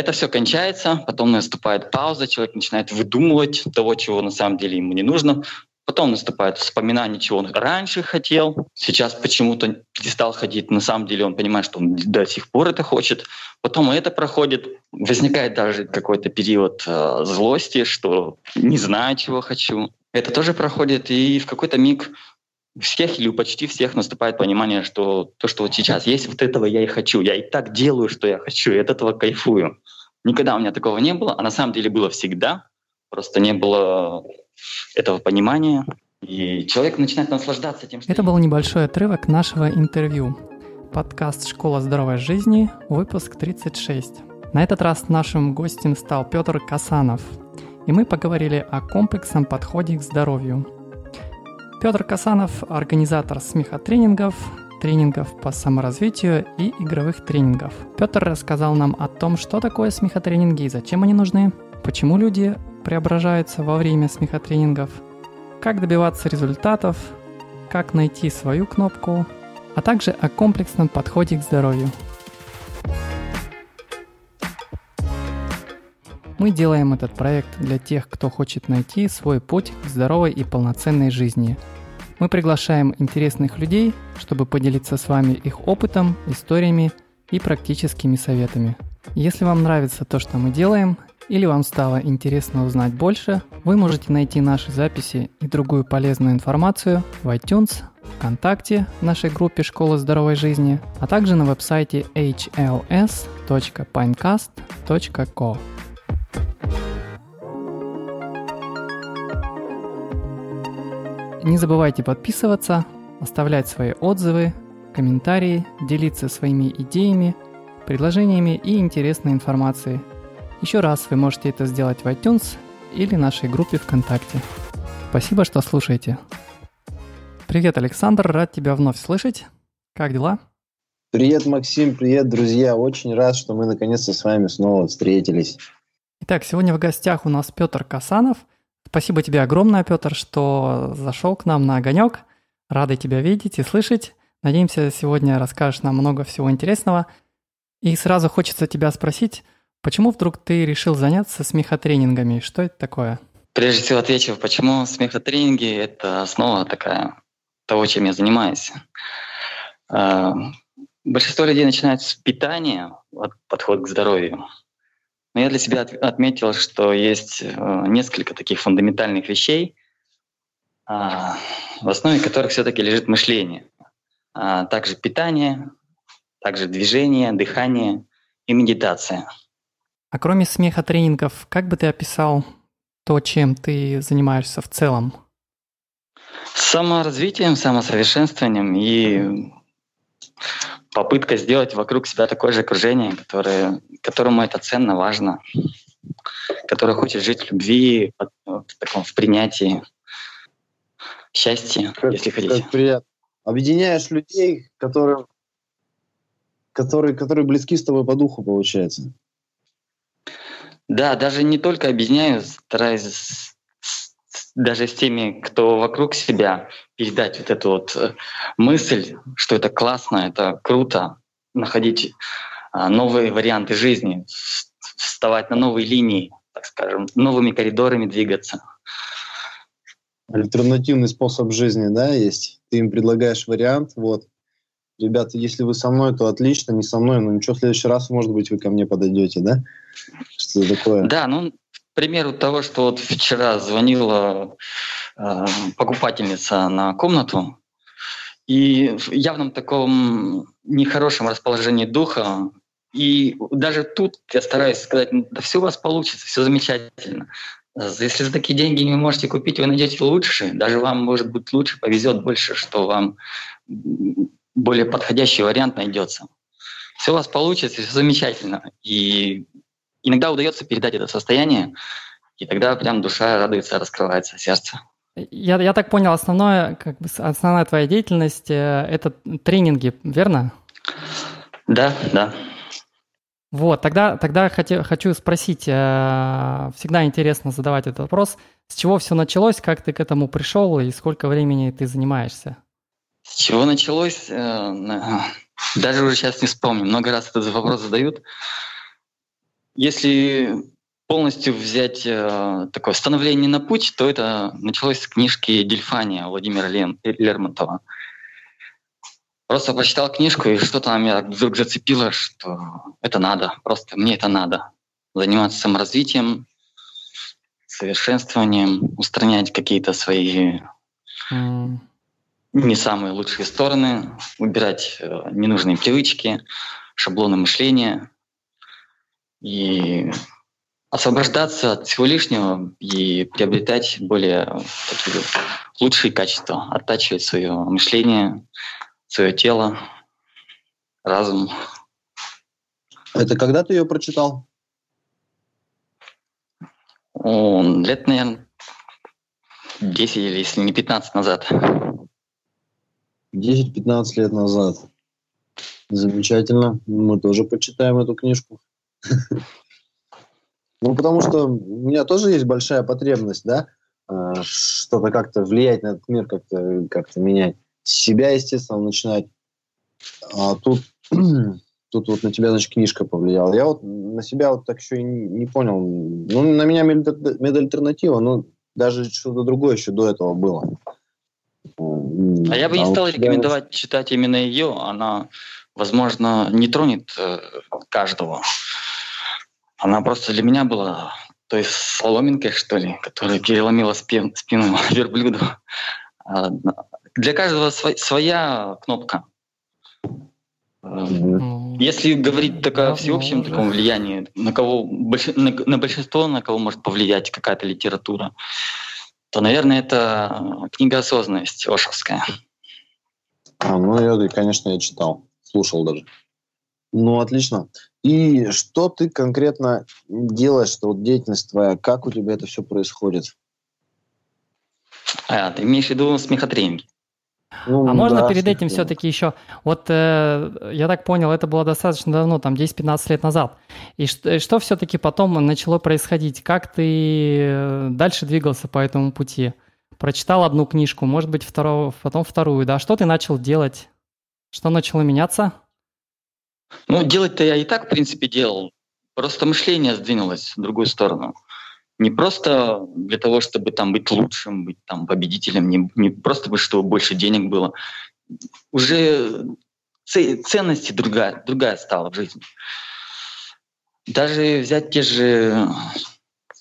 Это все кончается, потом наступает пауза, человек начинает выдумывать того, чего на самом деле ему не нужно. Потом наступает вспоминание, чего он раньше хотел. Сейчас почему-то перестал ходить. На самом деле он понимает, что он до сих пор это хочет. Потом это проходит. Возникает даже какой-то период э, злости, что не знаю, чего хочу. Это тоже проходит. И в какой-то миг всех или почти всех наступает понимание, что то, что вот сейчас есть, вот этого я и хочу. Я и так делаю, что я хочу, и от этого кайфую. Никогда у меня такого не было, а на самом деле было всегда. Просто не было этого понимания, и человек начинает наслаждаться тем, что... Это был небольшой отрывок нашего интервью. Подкаст «Школа здоровой жизни», выпуск 36. На этот раз нашим гостем стал Петр Касанов, и мы поговорили о комплексном подходе к здоровью. Петр Касанов – организатор смехотренингов, тренингов по саморазвитию и игровых тренингов. Петр рассказал нам о том, что такое смехотренинги и зачем они нужны, почему люди преображаются во время смехотренингов, как добиваться результатов, как найти свою кнопку, а также о комплексном подходе к здоровью. Мы делаем этот проект для тех, кто хочет найти свой путь к здоровой и полноценной жизни. Мы приглашаем интересных людей, чтобы поделиться с вами их опытом, историями и практическими советами. Если вам нравится то, что мы делаем, или вам стало интересно узнать больше, вы можете найти наши записи и другую полезную информацию в iTunes, ВКонтакте, в нашей группе «Школа здоровой жизни», а также на веб-сайте hls.pinecast.co. Не забывайте подписываться, оставлять свои отзывы, комментарии, делиться своими идеями, предложениями и интересной информацией – еще раз вы можете это сделать в iTunes или нашей группе ВКонтакте. Спасибо, что слушаете. Привет, Александр, рад тебя вновь слышать. Как дела? Привет, Максим, привет, друзья. Очень рад, что мы наконец-то с вами снова встретились. Итак, сегодня в гостях у нас Петр Касанов. Спасибо тебе огромное, Петр, что зашел к нам на огонек. Рады тебя видеть и слышать. Надеемся, сегодня расскажешь нам много всего интересного. И сразу хочется тебя спросить, Почему вдруг ты решил заняться смехотренингами? Что это такое? Прежде всего отвечу, почему смехотренинги — это основа такая того, чем я занимаюсь. А, большинство людей начинают с питания, вот, подход к здоровью. Но я для себя отметил, что есть э, несколько таких фундаментальных вещей, а, в основе которых все-таки лежит мышление. А также питание, также движение, дыхание и медитация — а кроме смеха тренингов, как бы ты описал то, чем ты занимаешься в целом? Саморазвитием, самосовершенствованием и попытка сделать вокруг себя такое же окружение, которое, которому это ценно, важно, которое хочет жить в любви, в, таком, в принятии, счастье, как, если хотите. Как приятно. Объединяешь людей, которые, которые, которые близки с тобой по духу, получается. Да, даже не только объясняю, стараюсь даже с теми, кто вокруг себя, передать вот эту вот э, мысль, что это классно, это круто, находить а, новые варианты жизни, вставать на новые линии, так скажем, новыми коридорами двигаться. Альтернативный способ жизни, да, есть. Ты им предлагаешь вариант, вот, ребята, если вы со мной, то отлично, не со мной, но ничего, в следующий раз, может быть, вы ко мне подойдете, да? Что такое? Да, ну, примеру того, что вот вчера звонила э, покупательница на комнату, и в явном таком нехорошем расположении духа, и даже тут я стараюсь сказать, да все у вас получится, все замечательно. Если за такие деньги не можете купить, вы найдете лучше. Даже вам, может быть, лучше повезет больше, что вам более подходящий вариант найдется. Все у вас получится, все замечательно. И иногда удается передать это состояние, и тогда прям душа радуется, раскрывается, сердце. Я, я так понял, основное, как бы, основная твоя деятельность э, – это тренинги, верно? Да, да. Вот, тогда, тогда хочу, хочу спросить, э, всегда интересно задавать этот вопрос, с чего все началось, как ты к этому пришел и сколько времени ты занимаешься? С чего началось? Э, даже уже сейчас не вспомню. Много раз этот вопрос задают. Если полностью взять э, такое становление на путь, то это началось с книжки Дельфания Владимира Лен, Лермонтова. Просто прочитал книжку, и что-то меня вдруг зацепило, что это надо, просто мне это надо. Заниматься саморазвитием, совершенствованием, устранять какие-то свои mm. не самые лучшие стороны, убирать э, ненужные привычки, шаблоны мышления и освобождаться от всего лишнего и приобретать более такие лучшие качества, оттачивать свое мышление, свое тело, разум. Это когда ты ее прочитал? О, лет, наверное, 10 или если не 15 назад. 10-15 лет назад. Замечательно. Мы тоже почитаем эту книжку. Ну, потому что у меня тоже есть большая потребность, да, а, что-то как-то влиять на этот мир, как-то как менять. Себя, естественно, начинать. А тут, тут вот на тебя, значит, книжка повлияла. Я вот на себя вот так еще и не, не понял. Ну, на меня медальтернатива, но даже что-то другое еще до этого было. А я бы не а стал вот рекомендовать тебя... читать именно ее. Она, возможно, не тронет э, каждого. Она просто для меня была той соломинкой, что ли, которая переломила спин, спину верблюду. А, для каждого свой, своя кнопка. Ну, Если говорить так о всеобщем таком влиянии, на кого на большинство, на кого может повлиять какая-то литература, то, наверное, это книга «Осознанность» Ошевская. А, ну, я, конечно, я читал, слушал даже. Ну, отлично. И что ты конкретно делаешь, что вот деятельность твоя, как у тебя это все происходит? А, ты имеешь в виду смехотренинги? Ну, а можно перед этим все-таки еще, вот э, я так понял, это было достаточно давно, там 10-15 лет назад. И что, что все-таки потом начало происходить? Как ты э, дальше двигался по этому пути? Прочитал одну книжку, может быть, второго, потом вторую, да? Что ты начал делать? Что начало меняться? Ну, делать-то я и так, в принципе, делал. Просто мышление сдвинулось в другую сторону. Не просто для того, чтобы там быть лучшим, быть там победителем, не, не просто чтобы больше денег было. Уже ценности другая, другая стала в жизни. Даже взять те же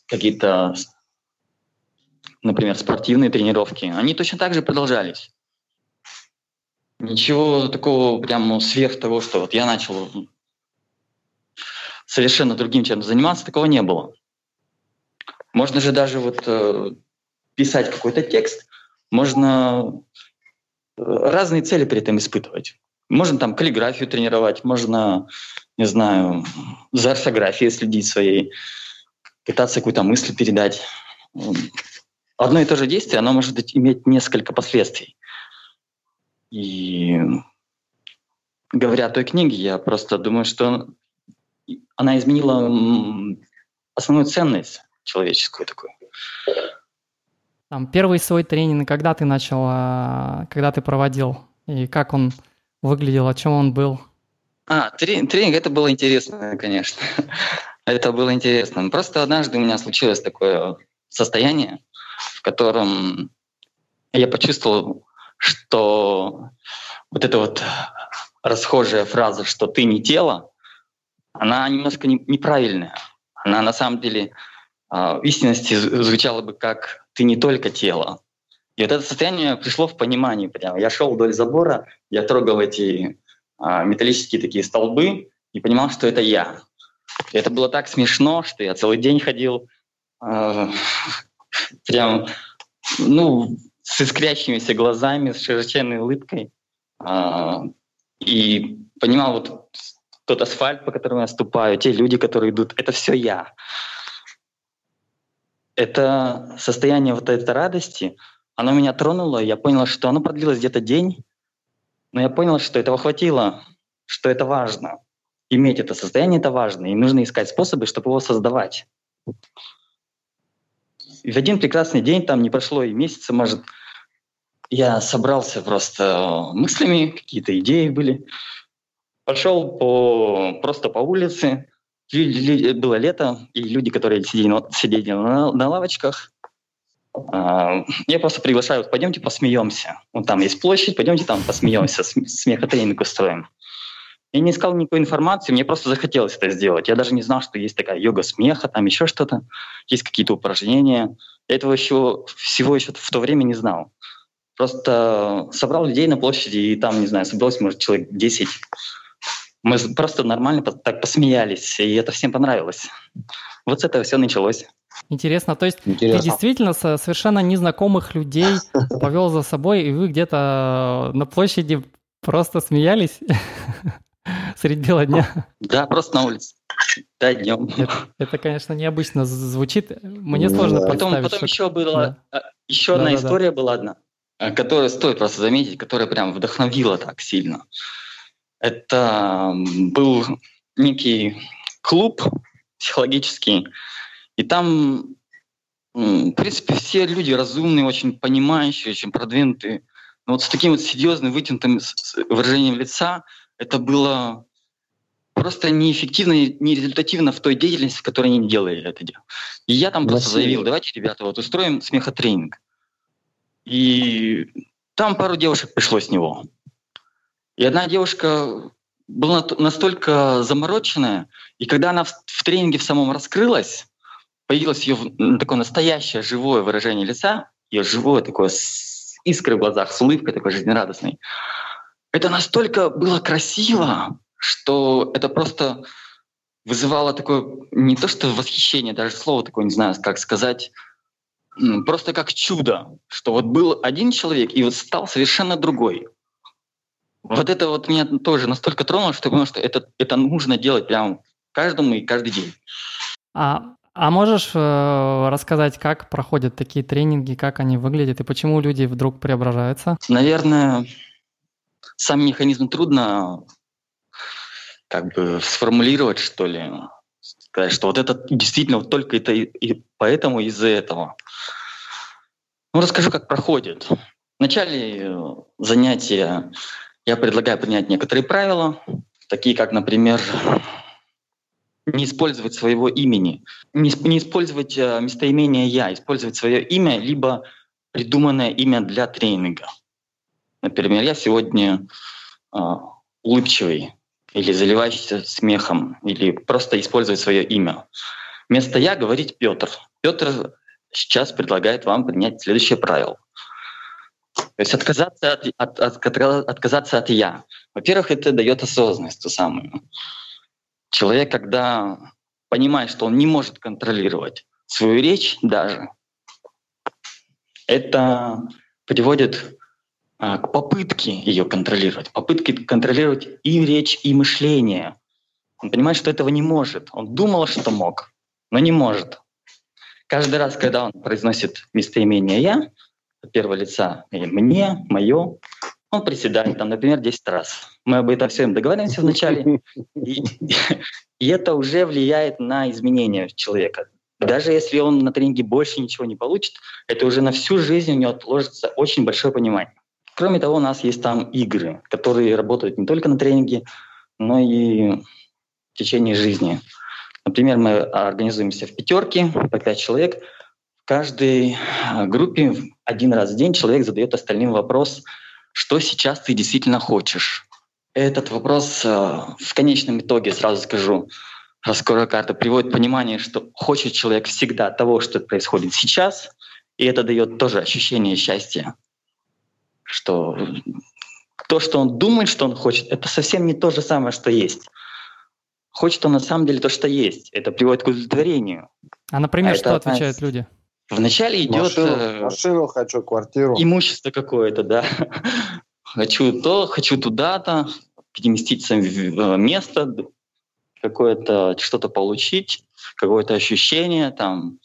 какие-то, например, спортивные тренировки, они точно так же продолжались. Ничего такого прям сверх того, что вот я начал совершенно другим чем заниматься, такого не было. Можно же даже вот э, писать какой-то текст, можно э, разные цели при этом испытывать. Можно там каллиграфию тренировать, можно, не знаю, за орфографией следить своей, пытаться какую-то мысль передать. Одно и то же действие, оно может иметь несколько последствий. И говоря о той книге, я просто думаю, что она изменила основную ценность человеческую такую. Там, первый свой тренинг, когда ты начал, а, когда ты проводил, и как он выглядел, о чем он был? А, тренинг, тренинг это было интересно, конечно. это было интересно. Просто однажды у меня случилось такое состояние, в котором я почувствовал что вот эта вот расхожая фраза, что ты не тело, она немножко не, неправильная. Она на самом деле э, в истинности звучала бы как «ты не только тело». И вот это состояние пришло в понимание прямо. Я шел вдоль забора, я трогал эти э, металлические такие столбы и понимал, что это я. И это было так смешно, что я целый день ходил э, прям, ну, с искрящимися глазами, с широченной улыбкой. А, и понимал вот тот асфальт, по которому я ступаю, те люди, которые идут, это все я. Это состояние вот этой радости, оно меня тронуло, я понял, что оно продлилось где-то день, но я понял, что этого хватило, что это важно. Иметь это состояние — это важно, и нужно искать способы, чтобы его создавать. И в один прекрасный день, там не прошло и месяца, может, я собрался просто мыслями, какие-то идеи были. Пошел по, просто по улице, было лето, и люди, которые сидели, сидели на, на лавочках, а, я просто приглашаю, пойдемте посмеемся. Вот там есть площадь, пойдемте там посмеемся, смехотренинг устроим. Я не искал никакой информации, мне просто захотелось это сделать. Я даже не знал, что есть такая йога смеха, там еще что-то, есть какие-то упражнения. Я этого еще, всего еще в то время не знал. Просто собрал людей на площади, и там, не знаю, собралось, может, человек 10. Мы просто нормально так посмеялись, и это всем понравилось. Вот с этого все началось. Интересно, то есть Интересно. ты действительно со совершенно незнакомых людей повел за собой, и вы где-то на площади просто смеялись средь бела дня? Да, просто на улице. Да, днем. Это, это, конечно, необычно звучит. Мне сложно да. представить. Потом, потом что... еще была, да. еще да, одна да, история да. была одна, которая стоит просто заметить, которая прям вдохновила так сильно. Это был некий клуб психологический, и там, в принципе, все люди разумные, очень понимающие, очень продвинутые. Но вот с таким вот серьезным, вытянутым выражением лица это было просто неэффективно, нерезультативно в той деятельности, в которой они делали это дело. И я там просто заявил, давайте, ребята, вот устроим смехотренинг. И там пару девушек пришло с него. И одна девушка была настолько замороченная, и когда она в, тренинге в самом раскрылась, появилось ее такое настоящее живое выражение лица, ее живое такое с искрой в глазах, с улыбкой такой жизнерадостной. Это настолько было красиво, что это просто вызывало такое не то что восхищение, даже слово такое не знаю, как сказать, просто как чудо, что вот был один человек и вот стал совершенно другой. Вот это вот меня тоже настолько тронуло, что я понял, что это, это нужно делать прям каждому и каждый день. А, а можешь э, рассказать, как проходят такие тренинги, как они выглядят и почему люди вдруг преображаются? Наверное, сам механизм трудно как бы сформулировать, что ли. Сказать, что вот это действительно вот только это и, и поэтому из-за этого. Ну, расскажу, как проходит. В начале э, занятия я предлагаю принять некоторые правила, такие как, например, не использовать своего имени, не, не использовать э, местоимение «я», использовать свое имя, либо придуманное имя для тренинга. Например, я сегодня э, улыбчивый или заливающийся смехом, или просто использовать свое имя. Вместо «я» говорить «Петр». Петр сейчас предлагает вам принять следующее правило. То есть отказаться от, от, от, отказаться от «я». Во-первых, это дает осознанность ту самую. Человек, когда понимает, что он не может контролировать свою речь даже, это приводит к попытке ее контролировать, попытке контролировать и речь, и мышление. Он понимает, что этого не может. Он думал, что мог, но не может. Каждый раз, когда он произносит местоимение «я», первого лица «мне», «моё», он приседает там, например, 10 раз. Мы об этом всем договариваемся вначале, и, и это уже влияет на изменения человека. Даже если он на тренинге больше ничего не получит, это уже на всю жизнь у него отложится очень большое понимание. Кроме того, у нас есть там игры, которые работают не только на тренинге, но и в течение жизни. Например, мы организуемся в пятерке по пять человек. В каждой группе один раз в день человек задает остальным вопрос – что сейчас ты действительно хочешь. Этот вопрос э, в конечном итоге, сразу скажу, раскрою карту, приводит к пониманию, что хочет человек всегда того, что происходит сейчас, и это дает тоже ощущение счастья, что то, что он думает, что он хочет, это совсем не то же самое, что есть. Хочет он на самом деле то, что есть. Это приводит к удовлетворению. А, например, а что отвечают люди? Вначале идет... Машину, э, машину хочу, квартиру. Имущество какое-то, да. хочу то, хочу туда-то, переместиться в э, место, какое-то что-то получить, какое-то ощущение, там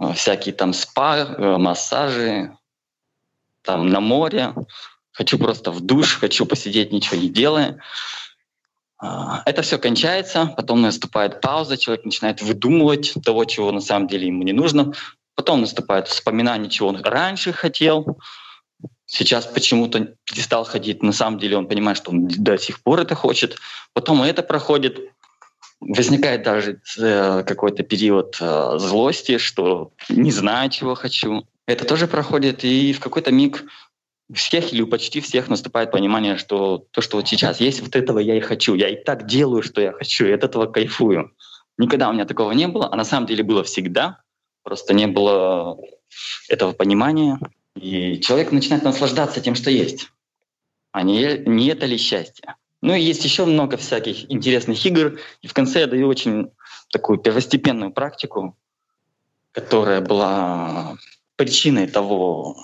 э, всякие там спа, массажи, там на море. Хочу просто в душ, хочу посидеть, ничего не делая. А, это все кончается, потом наступает пауза, человек начинает выдумывать того, чего на самом деле ему не нужно, Потом наступает вспоминание, чего он раньше хотел. Сейчас почему-то перестал ходить. На самом деле он понимает, что он до сих пор это хочет. Потом это проходит. возникает даже э, какой-то период э, злости, что не знаю, чего хочу. Это тоже проходит, и в какой-то миг всех или у почти всех наступает понимание, что то, что вот сейчас есть, вот этого я и хочу. Я и так делаю, что я хочу, и от этого кайфую. Никогда у меня такого не было, а на самом деле было всегда. Просто не было этого понимания. И человек начинает наслаждаться тем, что есть. А не, не это ли счастье? Ну и есть еще много всяких интересных игр. И в конце я даю очень такую первостепенную практику, которая была причиной того,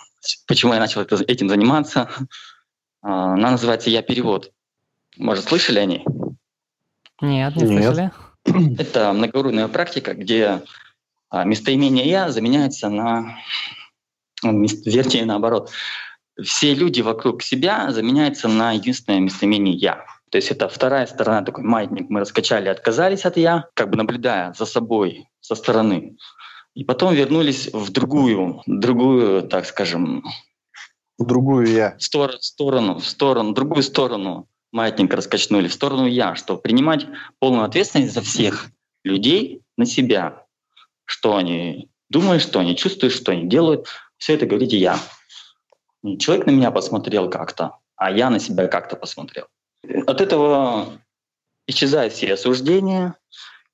почему я начал этим заниматься. А, она называется «Я перевод». Может, слышали о ней? Нет, не Нет. слышали. Это многоуровневая практика, где а, местоимение «я» заменяется на... Вернее, наоборот все люди вокруг себя заменяются на единственное местоимение «я». То есть это вторая сторона, такой маятник. Мы раскачали, отказались от «я», как бы наблюдая за собой со стороны. И потом вернулись в другую, другую, так скажем... В другую «я». Стор, сторону, в сторону, другую сторону маятник раскачнули, в сторону «я», что принимать полную ответственность за всех людей на себя. Что они думают, что они чувствуют, что они делают. Все это говорите «я». Не человек на меня посмотрел как-то, а я на себя как-то посмотрел. От этого исчезают все осуждения,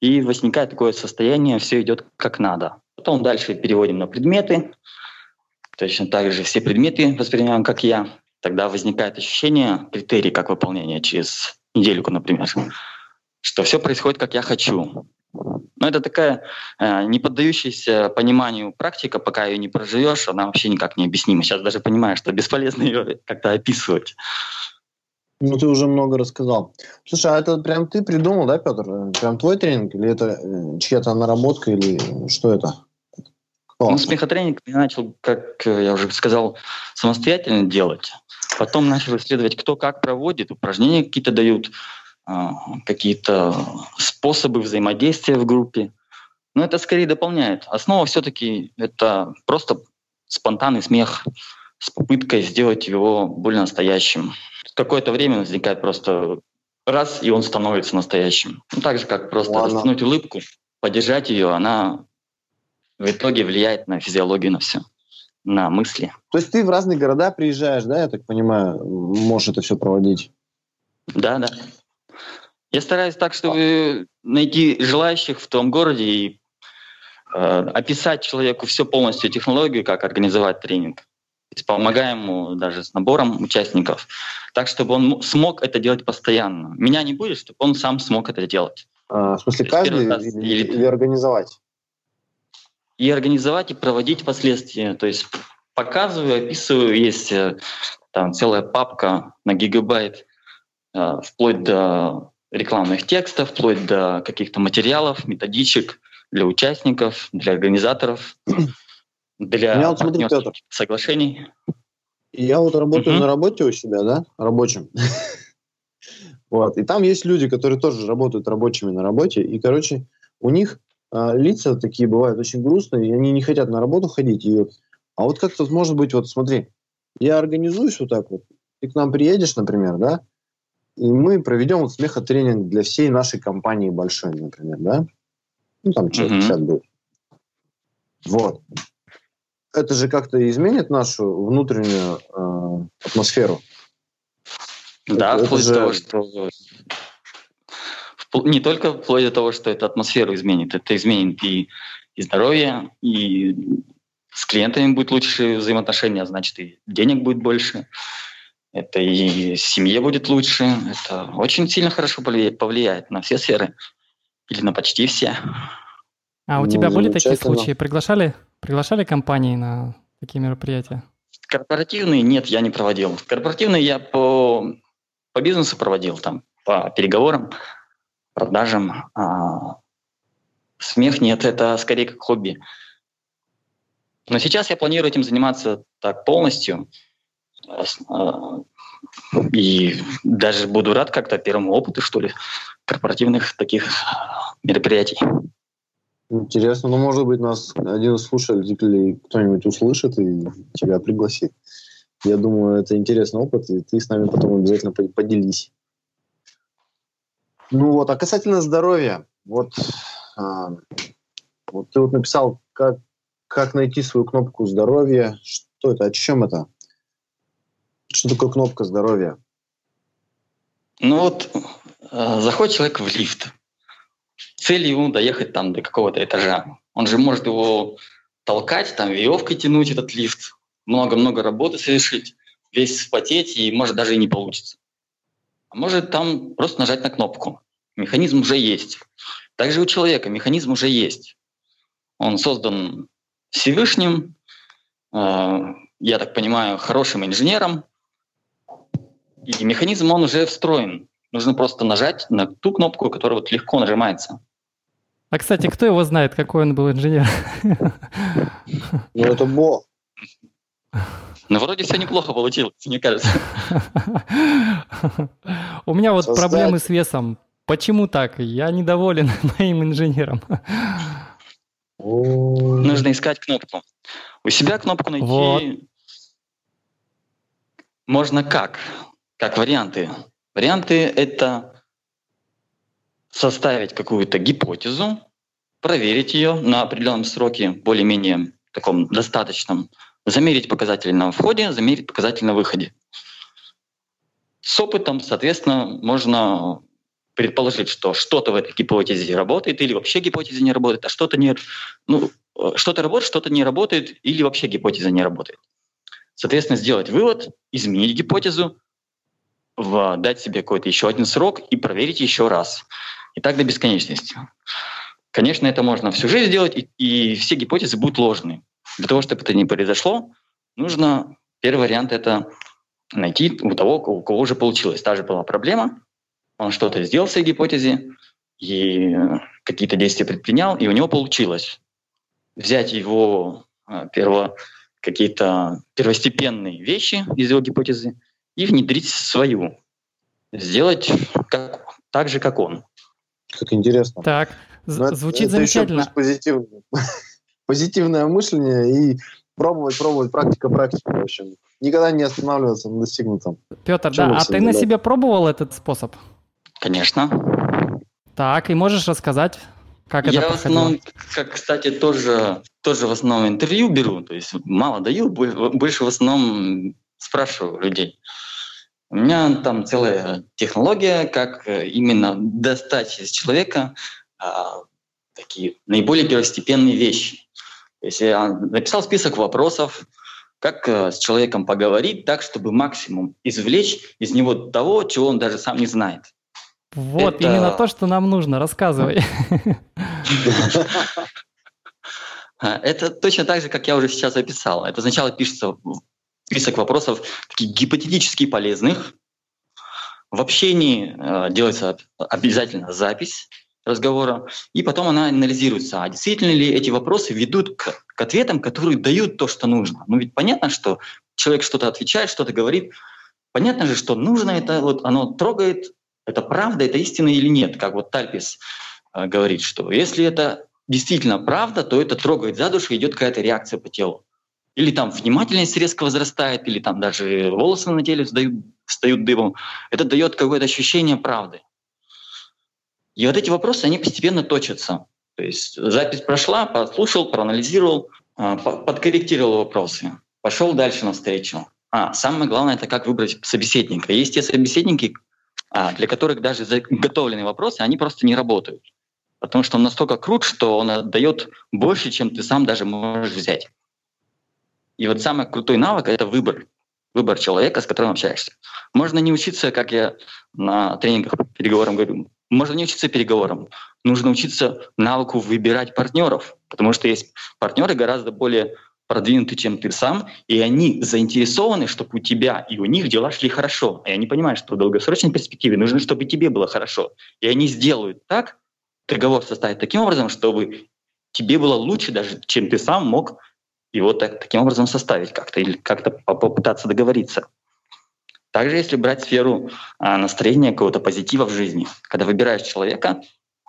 и возникает такое состояние, все идет как надо. Потом дальше переводим на предметы. Точно так же все предметы воспринимаем как я. Тогда возникает ощущение, критерий как выполнения через недельку, например, что все происходит как я хочу. Но это такая э, не поддающаяся пониманию практика, пока ее не проживешь, она вообще никак не объяснима. Сейчас даже понимаю, что бесполезно ее как-то описывать. Ну, ты уже много рассказал. Слушай, а это прям ты придумал, да, Петр? Прям твой тренинг? Или это э, чья-то наработка? Или что это? Кто? Ну, смехотренинг я начал, как я уже сказал, самостоятельно делать. Потом начал исследовать, кто как проводит, упражнения какие-то дают. А, какие-то способы взаимодействия в группе. Но это скорее дополняет. Основа все-таки это просто спонтанный смех с попыткой сделать его более настоящим. Какое-то время возникает просто раз, и он становится настоящим. Ну, так же, как просто Ладно. растянуть улыбку, поддержать ее, она в итоге влияет на физиологию, на все, на мысли. То есть ты в разные города приезжаешь, да, я так понимаю, можешь это все проводить? Да, да. Я стараюсь так, чтобы найти желающих в том городе и э, описать человеку все полностью технологию, как организовать тренинг. То есть помогаем ему даже с набором участников, так, чтобы он смог это делать постоянно. Меня не будет, чтобы он сам смог это делать. А, в смысле, каждый раз, или, или, или организовать? И организовать, и проводить впоследствии. То есть показываю, описываю, есть э, там целая папка на гигабайт, э, вплоть до рекламных текстов, вплоть до каких-то материалов, методичек для участников, для организаторов, для вот смотри, Петр, соглашений. Я вот работаю угу. на работе у себя, да, рабочим. вот. И там есть люди, которые тоже работают рабочими на работе. И, короче, у них лица такие бывают очень грустные, и они не хотят на работу ходить. И а вот как-то может быть, вот смотри, я организуюсь вот так вот, ты к нам приедешь, например, да, и мы проведем вот смехотренинг для всей нашей компании большой, например, да? Ну, там человек 50 mm-hmm. будет. Вот. Это же как-то изменит нашу внутреннюю э, атмосферу. Да, это, вплоть это же... того, что не только вплоть до того, что это атмосферу изменит, это изменит и, и здоровье, и с клиентами будет лучше взаимоотношения, а значит, и денег будет больше это и семье будет лучше, это очень сильно хорошо повлияет на все сферы, или на почти все. А у ну, тебя были такие случаи? Приглашали, приглашали компании на такие мероприятия? Корпоративные нет, я не проводил. Корпоративные я по, по бизнесу проводил, там, по переговорам, продажам. А смех нет, это скорее как хобби. Но сейчас я планирую этим заниматься так полностью – а, и даже буду рад как-то первому опыту, что ли, корпоративных таких мероприятий. Интересно. Ну, может быть, нас один из слушателей кто-нибудь услышит и тебя пригласит. Я думаю, это интересный опыт, и ты с нами потом обязательно поделись. Ну вот, а касательно здоровья. вот, а, вот ты вот написал, как, как найти свою кнопку здоровья. Что это? О чем это? Что такое кнопка здоровья? Ну вот, э, заходит человек в лифт. Цель ему доехать там до какого-то этажа. Он же может его толкать, там веревкой тянуть этот лифт, много-много работы совершить, весь вспотеть, и может даже и не получится. Может там просто нажать на кнопку. Механизм уже есть. Также у человека механизм уже есть. Он создан Всевышним, э, я так понимаю, хорошим инженером, и механизм, он уже встроен. Нужно просто нажать на ту кнопку, которая вот легко нажимается. А, кстати, кто его знает, какой он был инженер? Ну, это Бог. Ну, вроде все неплохо получилось, мне кажется. У меня вот проблемы с весом. Почему так? Я недоволен моим инженером. Нужно искать кнопку. У себя кнопку найти вот. можно как? Как варианты. Варианты — это составить какую-то гипотезу, проверить ее на определенном сроке, более-менее таком достаточном, замерить показатели на входе, замерить показатели на выходе. С опытом, соответственно, можно предположить, что что-то в этой гипотезе работает или вообще гипотеза не работает, а что-то не, ну, что-то работает, что-то не работает или вообще гипотеза не работает. Соответственно, сделать вывод, изменить гипотезу, в, дать себе какой-то еще один срок и проверить еще раз. И так до бесконечности. Конечно, это можно всю жизнь сделать, и, и все гипотезы будут ложные. Для того, чтобы это не произошло, нужно, первый вариант – это найти у того, у кого уже получилось. Та же была проблема, он что-то сделал в своей гипотезе, и какие-то действия предпринял, и у него получилось. Взять его а, перво, какие-то первостепенные вещи из его гипотезы и внедрить свою. Сделать как, так же, как он. Как интересно. Так, Но звучит это, замечательно. Это позитивное. Позитивное мышление и пробовать, пробовать, практика, практика, в общем. Никогда не останавливаться на достигнутом. Петр, Чем да, а ты на себе пробовал этот способ? Конечно. Так, и можешь рассказать, как Я это в основном, как, кстати, тоже, тоже в основном интервью беру, то есть мало даю, больше в основном спрашиваю людей. У меня там целая технология, как э, именно достать из человека а, такие наиболее первостепенные вещи. Я написал список вопросов, как э, с человеком поговорить так, чтобы максимум извлечь из него того, чего он даже сам не знает. Вот, Это... именно то, что нам нужно. Рассказывай. Это точно так же, как я уже сейчас описал. Это сначала пишется список вопросов таких гипотетически полезных. В общении э, делается обязательно запись разговора, и потом она анализируется, а действительно ли эти вопросы ведут к, к ответам, которые дают то, что нужно. Ну ведь понятно, что человек что-то отвечает, что-то говорит. Понятно же, что нужно это, вот оно трогает, это правда, это истина или нет, как вот Тальпис э, говорит, что если это действительно правда, то это трогает за душу, идет какая-то реакция по телу или там внимательность резко возрастает, или там даже волосы на теле встают, встают дыбом. Это дает какое-то ощущение правды. И вот эти вопросы, они постепенно точатся. То есть запись прошла, послушал, проанализировал, а, подкорректировал вопросы, пошел дальше навстречу. А, самое главное, это как выбрать собеседника. Есть те собеседники, а, для которых даже заготовленные вопросы, они просто не работают. Потому что он настолько крут, что он отдает больше, чем ты сам даже можешь взять. И вот самый крутой навык — это выбор. Выбор человека, с которым общаешься. Можно не учиться, как я на тренингах по переговорам говорю, можно не учиться переговорам. Нужно учиться навыку выбирать партнеров, потому что есть партнеры гораздо более продвинутые, чем ты сам, и они заинтересованы, чтобы у тебя и у них дела шли хорошо. И они понимают, что в долгосрочной перспективе нужно, чтобы тебе было хорошо. И они сделают так, договор составят таким образом, чтобы тебе было лучше даже, чем ты сам мог его так, таким образом составить как-то или как-то попытаться договориться. Также если брать сферу а, настроения, какого-то позитива в жизни, когда выбираешь человека,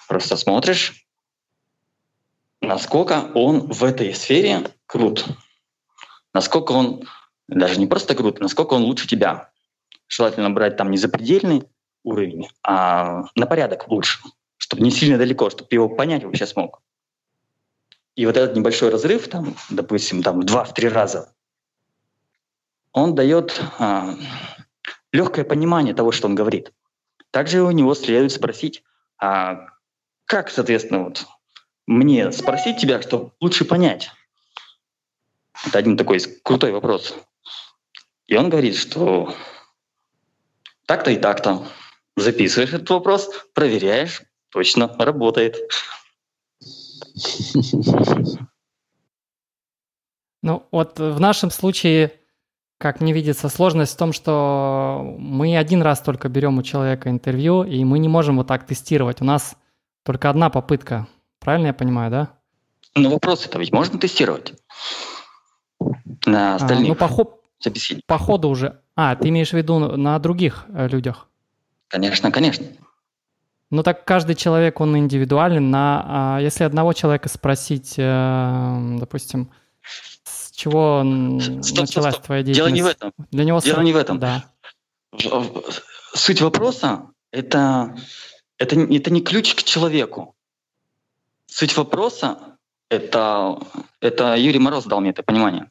просто смотришь, насколько он в этой сфере крут, насколько он даже не просто крут, насколько он лучше тебя. Желательно брать там не запредельный уровень, а на порядок лучше, чтобы не сильно далеко, чтобы его понять вообще смог. И вот этот небольшой разрыв, там, допустим, там в два-три раза, он дает а, легкое понимание того, что он говорит. Также у него следует спросить, а как, соответственно, вот мне спросить тебя, чтобы лучше понять? Это один такой крутой вопрос. И он говорит, что так-то и так-то. Записываешь этот вопрос, проверяешь, точно работает. Ну вот в нашем случае, как мне видится, сложность в том, что мы один раз только берем у человека интервью, и мы не можем вот так тестировать. У нас только одна попытка. Правильно я понимаю, да? Ну вопросы-то ведь можно тестировать на остальных. А, ну, по, хо... по ходу уже. А, ты имеешь в виду на других э, людях? Конечно, конечно. Ну так каждый человек, он индивидуален. На, а если одного человека спросить, э, допустим, чего стоп, началась стоп, стоп. твоя деятельность? Дело не в этом. Для него Дело не в этом. Да. Суть вопроса это, это, это не ключ к человеку. Суть вопроса это, это Юрий Мороз дал мне это понимание.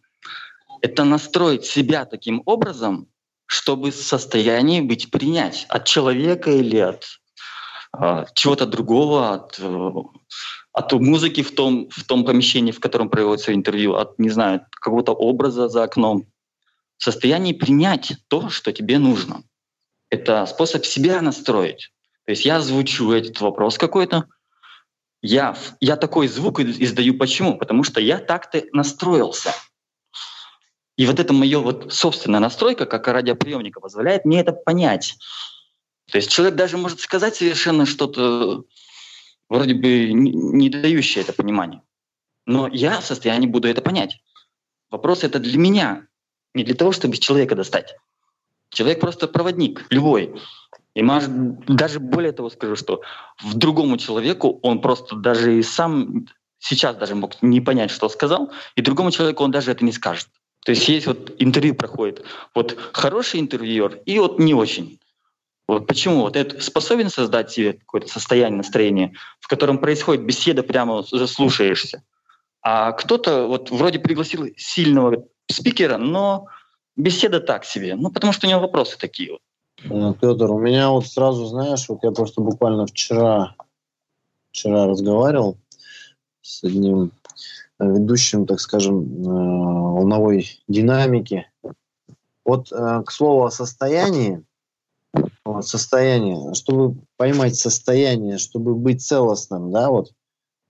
Это настроить себя таким образом, чтобы в состоянии быть принять от человека или от а, чего-то другого, от, э, от музыки в том, в том помещении, в котором проводится интервью, от, не знаю, какого-то образа за окном. В состоянии принять то, что тебе нужно. Это способ себя настроить. То есть я звучу этот вопрос какой-то, я, я такой звук издаю. Почему? Потому что я так-то настроился. И вот это мое вот собственная настройка, как радиоприемника, позволяет мне это понять. То есть человек даже может сказать совершенно что-то вроде бы не дающее это понимание. Но я в состоянии буду это понять. Вопрос это для меня, не для того, чтобы человека достать. Человек просто проводник, любой. И может, даже более того скажу, что в другому человеку он просто даже и сам сейчас даже мог не понять, что сказал, и другому человеку он даже это не скажет. То есть есть вот интервью проходит, вот хороший интервьюер и вот не очень. Вот почему? Вот это способен создать себе какое-то состояние, настроение, в котором происходит беседа, прямо заслушаешься. А кто-то вот вроде пригласил сильного спикера, но беседа так себе. Ну, потому что у него вопросы такие вот. Э, Петр, у меня вот сразу, знаешь, вот я просто буквально вчера, вчера разговаривал с одним э, ведущим, так скажем, э, волновой динамики. Вот, к слову о состоянии, состояние, чтобы поймать состояние, чтобы быть целостным, да, вот,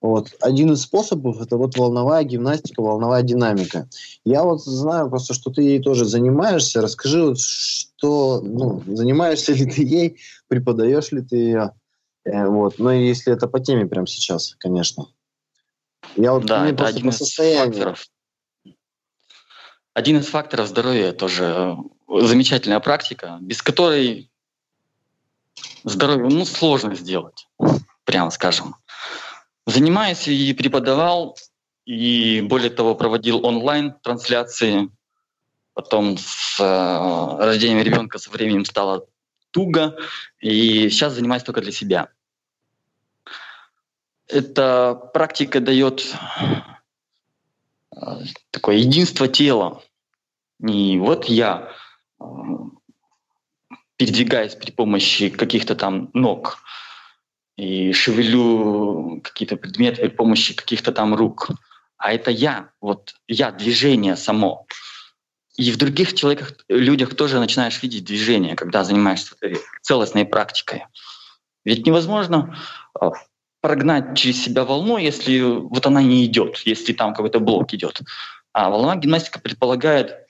вот. Один из способов это вот волновая гимнастика, волновая динамика. Я вот знаю просто, что ты ей тоже занимаешься. Расскажи, вот, что, ну, занимаешься ли ты ей, преподаешь ли ты ее. Э, вот. Ну, если это по теме прямо сейчас, конечно. Я вот да, это один из факторов. Один из факторов здоровья тоже замечательная практика, без которой здоровье ну, сложно сделать, прямо скажем. Занимаюсь и преподавал, и более того, проводил онлайн-трансляции. Потом с э, рождением ребенка со временем стало туго, и сейчас занимаюсь только для себя. Эта практика дает э, такое единство тела. Не вот я передвигаюсь при помощи каких-то там ног, и шевелю какие-то предметы при помощи каких-то там рук. А это я, вот я, движение само. И в других человеках, людях тоже начинаешь видеть движение, когда занимаешься целостной практикой. Ведь невозможно а, прогнать через себя волну, если вот она не идет, если там какой-то блок идет. А волновая гимнастика предполагает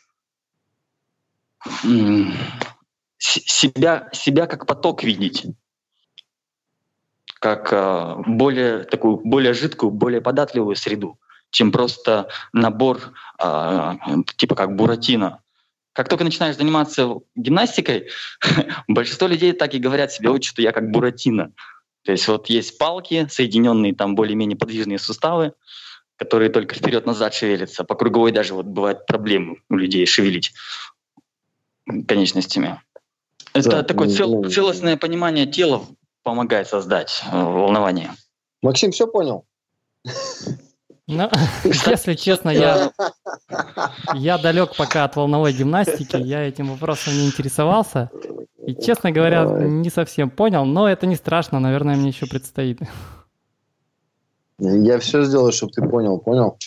себя, себя как поток видеть как э, более такую более жидкую, более податливую среду, чем просто набор э, типа как буратино. Как только начинаешь заниматься гимнастикой, большинство людей так и говорят себе, вот что я как буратино. То есть вот есть палки, соединенные там более-менее подвижные суставы, которые только вперед-назад шевелятся. По круговой даже вот бывают проблемы у людей шевелить конечностями. Это да, такое цел, целостное понимание тела помогает создать э, волнование. Максим все понял? Ну, если честно, я, я далек пока от волновой гимнастики, я этим вопросом не интересовался. И, честно говоря, не совсем понял, но это не страшно, наверное, мне еще предстоит. Я все сделаю, чтобы ты понял, понял?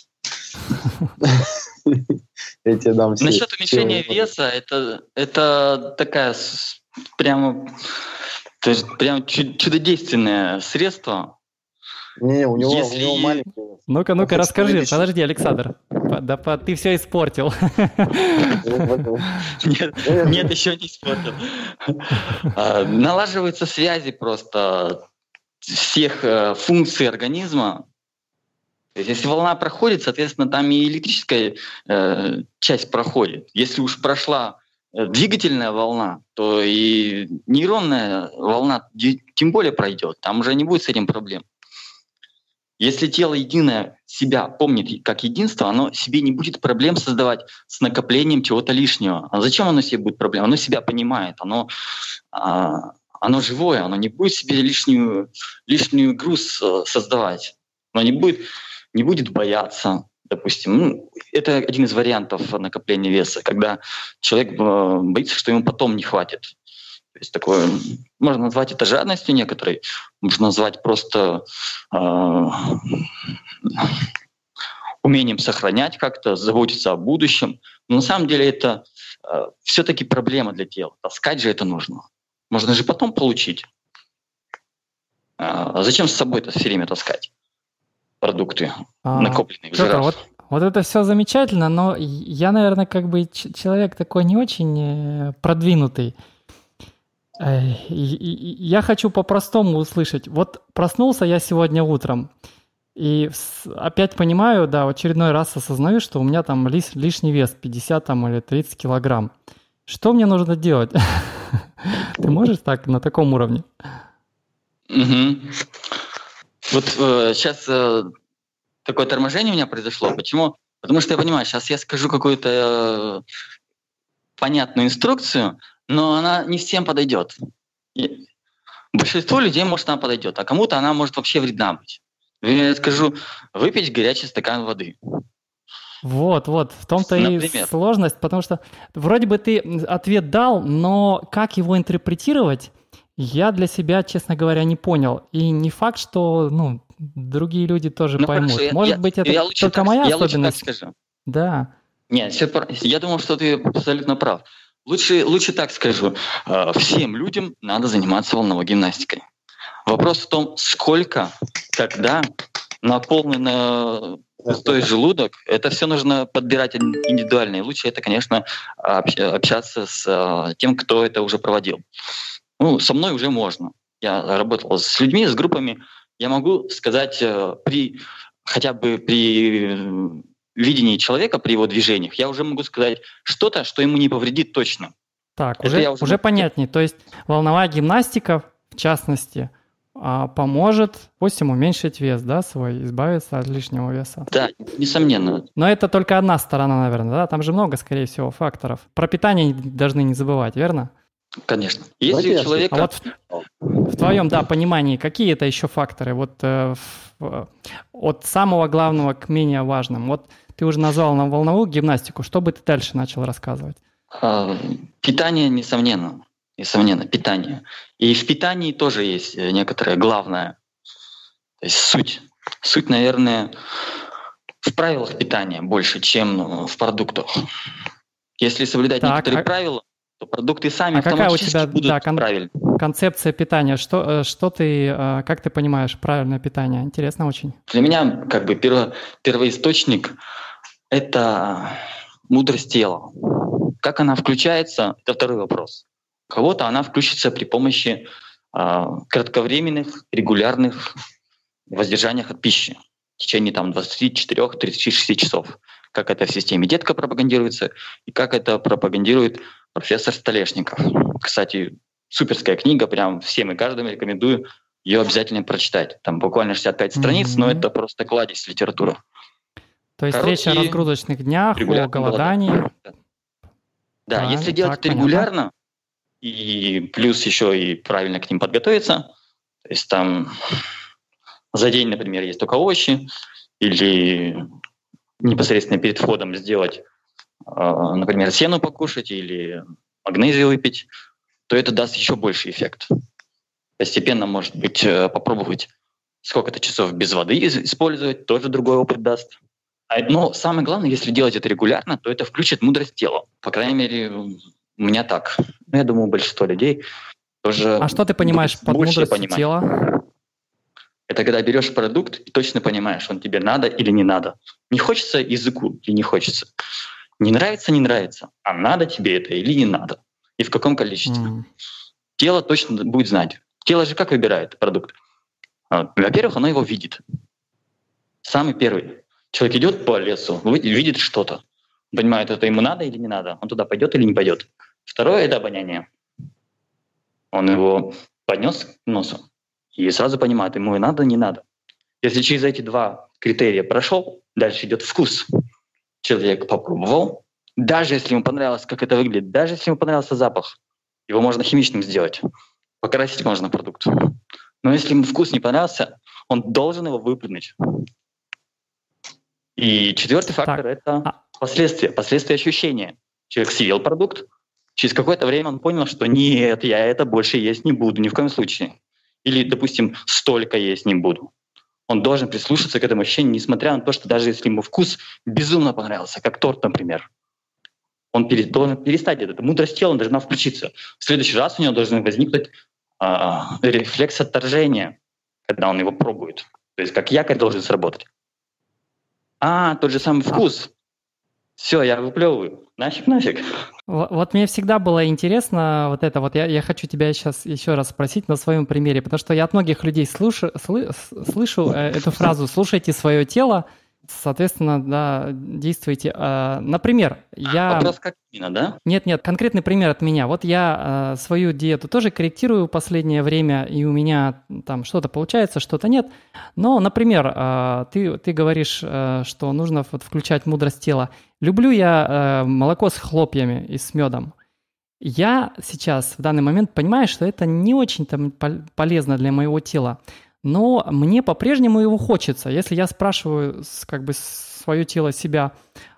Я тебе дам все. Насчет уменьшения веса, это, это такая прямо, то есть прям чудодейственное средство, не, у него, Если... у него маленький. Ну-ка, ну-ка, расскажи. Подожди, Александр. Да, ты все испортил. Нет, нет, еще не испортил. А, налаживаются связи просто всех э, функций организма. То есть, если волна проходит, соответственно, там и электрическая э, часть проходит. Если уж прошла э, двигательная волна, то и нейронная волна тем более пройдет. Там уже не будет с этим проблем. Если тело единое себя помнит как единство, оно себе не будет проблем создавать с накоплением чего-то лишнего. А зачем оно себе будет проблем? Оно себя понимает, оно, а, оно живое, оно не будет себе лишнюю, лишнюю груз создавать. Оно не будет, не будет бояться, допустим. Ну, это один из вариантов накопления веса, когда человек э, боится, что ему потом не хватит. То есть такое, можно назвать это жадностью некоторой, можно назвать просто э, умением сохранять как-то, заботиться о будущем. Но на самом деле это э, все-таки проблема для тела. Таскать же это нужно. Можно же потом получить. А зачем с собой это все время таскать? Продукты, а, накопленные в жирах. Вот, вот это все замечательно, но я, наверное, как бы человек такой не очень э, продвинутый. Я хочу по-простому услышать. Вот проснулся я сегодня утром, и опять понимаю, да, в очередной раз осознаю, что у меня там лишний вес 50 там, или 30 килограмм. Что мне нужно делать? Ты можешь так, на таком уровне? Вот э, сейчас э, такое торможение у меня произошло. Почему? Потому что я понимаю, сейчас я скажу какую-то э, понятную инструкцию, но она не всем подойдет. И большинству людей, может, она подойдет, а кому-то она может вообще вредна быть. Я скажу, выпить горячий стакан воды. Вот, вот, в том-то и сложность, потому что вроде бы ты ответ дал, но как его интерпретировать, я для себя, честно говоря, не понял. И не факт, что ну, другие люди тоже ну, поймут. Хорошо, Может я, быть, это я только так, моя я особенность. Лучше так скажу. Да. Нет, все, я думал, что ты абсолютно прав. Лучше, лучше так скажу. Э, всем людям надо заниматься волновой гимнастикой. Вопрос в том, сколько, когда наполнен пустой желудок, это все нужно подбирать индивидуально. И лучше это, конечно, общаться с э, тем, кто это уже проводил. Ну, со мной уже можно. Я работал с людьми, с группами. Я могу сказать э, при хотя бы при видении человека при его движениях, я уже могу сказать что-то, что ему не повредит точно. Так, уже, уже, уже понятнее. То есть волновая гимнастика, в частности, а, поможет, допустим, уменьшить вес, да, свой, избавиться от лишнего веса. Да, несомненно. Но это только одна сторона, наверное, да? Там же много, скорее всего, факторов. Про питание должны не забывать, верно? Конечно. Если у человека... А вот в, в твоем, да, понимании, какие это еще факторы? Вот э, в, от самого главного к менее важным. Вот ты уже назвал нам волновую гимнастику. Что бы ты дальше начал рассказывать? А, питание, несомненно. Несомненно, питание. И в питании тоже есть некоторое главное. То есть суть. Суть, наверное, в правилах питания больше, чем ну, в продуктах. Если соблюдать так, некоторые а... правила, то продукты сами а какая у тебя будут да, кон- правильны. концепция питания? Что, э, что ты, э, как ты понимаешь правильное питание? Интересно очень. Для меня как бы перво, первоисточник – это мудрость тела. Как она включается – это второй вопрос. У кого-то она включится при помощи э, кратковременных, регулярных воздержаниях от пищи в течение там, 24-36 часов. Как это в системе детка пропагандируется и как это пропагандирует профессор Столешников. Кстати, суперская книга, прям всем и каждому рекомендую ее обязательно прочитать. Там буквально 65 страниц, mm-hmm. но это просто кладезь литературы. То есть Короткие, речь о разгрузочных днях, о голодании. Да, да если делать так, это регулярно, и плюс еще и правильно к ним подготовиться, То есть там за день, например, есть только овощи, или непосредственно перед входом сделать, например, сену покушать или магнезию выпить, то это даст еще больше эффект. Постепенно, может быть, э, попробовать сколько-то часов без воды использовать, тоже другой опыт даст. А, но самое главное, если делать это регулярно, то это включит мудрость тела. По крайней мере, у меня так. Ну, я думаю, большинство людей тоже... А что ты понимаешь под мудростью понимать. тела? Это когда берешь продукт и точно понимаешь, он тебе надо или не надо. Не хочется языку или не хочется. Не нравится, не нравится. А надо тебе это или не надо. И в каком количестве. Mm. Тело точно будет знать. Тело же как выбирает продукт? А, во-первых, оно его видит. Самый первый. Человек идет по лесу, видит что-то. Понимает, это ему надо или не надо. Он туда пойдет или не пойдет. Второе — это обоняние. Он его поднес к носу и сразу понимает, ему и надо, не надо. Если через эти два критерия прошел, дальше идет вкус. Человек попробовал, даже если ему понравилось, как это выглядит, даже если ему понравился запах, его можно химичным сделать. Покрасить можно продукт. Но если ему вкус не понравился, он должен его выплюнуть. И четвертый фактор это а последствия, последствия ощущения. Человек съел продукт, через какое-то время он понял, что нет, я это больше есть не буду ни в коем случае или, допустим, столько есть не буду. Он должен прислушаться к этому ощущению, несмотря на то, что даже если ему вкус безумно понравился, как торт, например, он должен перестать это. Мудрость тела должна включиться. В следующий раз у него должен возникнуть а, рефлекс отторжения, когда он его пробует. То есть как якорь должен сработать. А, тот же самый вкус. Все, я выплевываю. Нафиг, нафиг. Вот, вот мне всегда было интересно вот это. Вот я, я хочу тебя сейчас еще раз спросить на своем примере, потому что я от многих людей слышу, слы, слышу э, эту фразу «слушайте свое тело», Соответственно, да, действуйте. А, например, я... Вопрос как именно, да? Нет, нет, конкретный пример от меня. Вот я э, свою диету тоже корректирую в последнее время, и у меня там что-то получается, что-то нет. Но, например, э, ты, ты говоришь, э, что нужно вот включать мудрость тела. Люблю я э, молоко с хлопьями и с медом. Я сейчас в данный момент понимаю, что это не очень-то полезно для моего тела но мне по-прежнему его хочется. Если я спрашиваю как бы свое тело себя,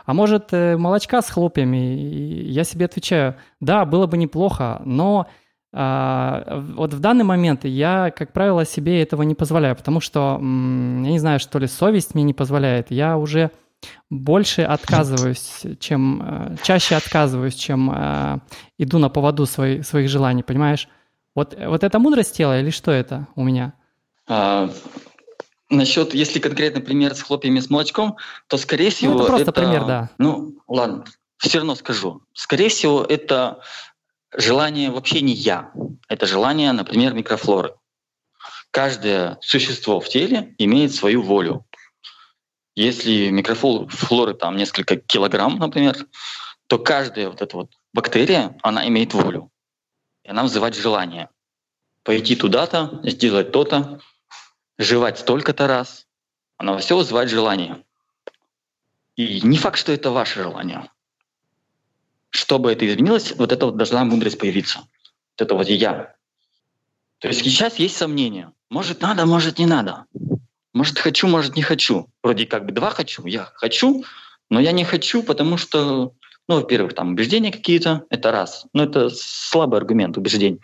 а может э, молочка с хлопьями, я себе отвечаю, да, было бы неплохо, но а, вот в данный момент я, как правило, себе этого не позволяю, потому что, я не знаю, что ли, совесть мне не позволяет. Я уже больше отказываюсь, чем э, чаще отказываюсь, чем э, иду на поводу свои, своих желаний, понимаешь? Вот, вот это мудрость тела или что это у меня? А, насчет, если конкретно пример с хлопьями с молочком, то, скорее всего... Ну, это просто это, пример, да. Ну, ладно, все равно скажу. Скорее всего, это желание вообще не я. Это желание, например, микрофлоры. Каждое существо в теле имеет свою волю. Если микрофлоры там несколько килограмм, например, то каждая вот эта вот бактерия, она имеет волю. И она вызывает желание. Пойти туда-то, сделать то-то, жевать столько-то раз. Оно все вызывает желание. И не факт, что это ваше желание. Чтобы это изменилось, вот это вот должна мудрость появиться. Вот это вот я. То есть сейчас есть сомнения. Может надо, может не надо. Может хочу, может не хочу. Вроде как бы два хочу. Я хочу, но я не хочу, потому что, ну, во-первых, там убеждения какие-то, это раз. Но это слабый аргумент убеждения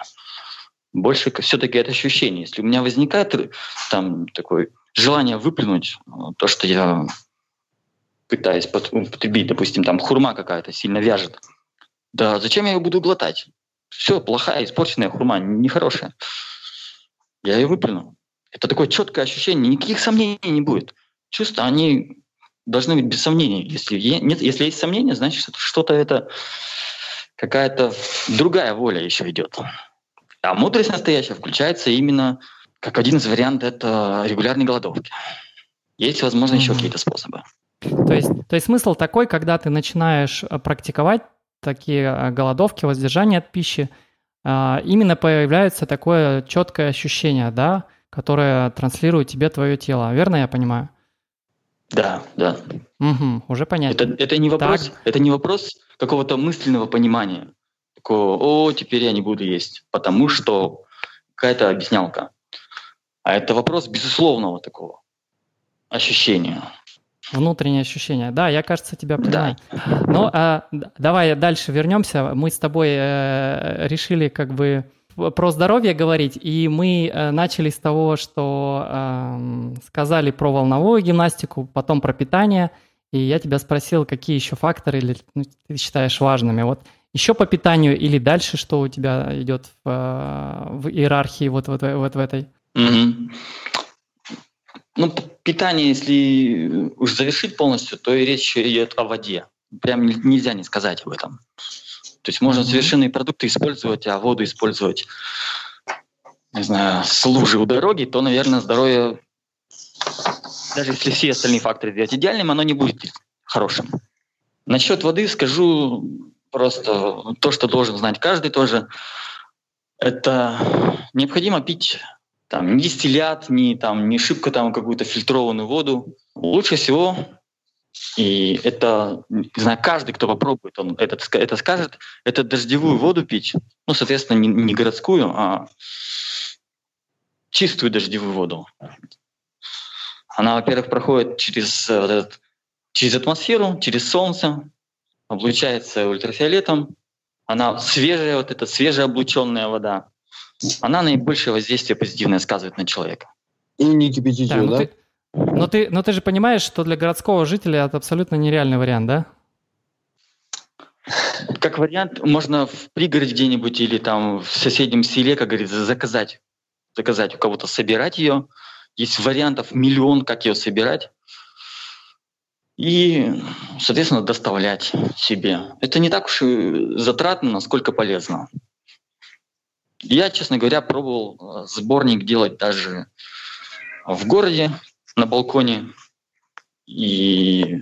больше все-таки это ощущение. Если у меня возникает там такое желание выплюнуть э, то, что я пытаюсь потребить, допустим, там хурма какая-то сильно вяжет, да зачем я ее буду глотать? Все, плохая, испорченная хурма, нехорошая. Я ее выплюну. Это такое четкое ощущение, никаких сомнений не будет. Чувства, они должны быть без сомнений. Если, нет, если есть сомнения, значит, что-то это какая-то другая воля еще идет. А мудрость настоящая включается именно как один из вариантов это регулярной голодовки. Есть, возможно, еще какие-то способы. То есть, то есть смысл такой, когда ты начинаешь э, практиковать такие э, голодовки, воздержание от пищи, а, именно появляется такое четкое ощущение, да, которое транслирует тебе твое тело. Верно я понимаю? Да, да. Угу, уже понятно. Это, это, не вопрос, это не вопрос какого-то мысленного понимания такого, о, теперь я не буду есть, потому что какая-то объяснялка. А это вопрос безусловного такого ощущения. Внутреннее ощущение. Да, я, кажется, тебя понимаю. Да. Ну, а, давай дальше вернемся. Мы с тобой э, решили как бы про здоровье говорить, и мы э, начали с того, что э, сказали про волновую гимнастику, потом про питание, и я тебя спросил, какие еще факторы ну, ты считаешь важными. Вот еще по питанию или дальше, что у тебя идет в, э, в иерархии вот, вот, вот в этой? Mm-hmm. Ну, питание, если уж завершить полностью, то и речь идет о воде. Прям нельзя не сказать об этом. То есть можно mm-hmm. совершенные продукты использовать, а воду использовать, не знаю, с лужи у дороги, то, наверное, здоровье, даже если все остальные факторы сделать идеальным, оно не будет хорошим. Насчет воды скажу просто то, что должен знать каждый тоже. Это необходимо пить там, не дистиллят, не, там, не шибко там какую-то фильтрованную воду. Лучше всего, и это, не знаю, каждый, кто попробует, он это, это скажет, это дождевую воду пить. Ну, соответственно, не, не городскую, а чистую дождевую воду. Она, во-первых, проходит через, вот этот, через атмосферу, через солнце, облучается ультрафиолетом. Она свежая, вот эта свежеоблученная вода она наибольшее воздействие позитивное сказывает на человека. И не кипятить да? да? Ты, но, ты, но ты же понимаешь, что для городского жителя это абсолютно нереальный вариант, да? Как вариант, можно в пригороде где-нибудь или там в соседнем селе, как говорится, заказать, заказать у кого-то, собирать ее. Есть вариантов миллион, как ее собирать. И, соответственно, доставлять себе. Это не так уж и затратно, насколько полезно. Я, честно говоря, пробовал э, сборник делать даже в городе, на балконе. И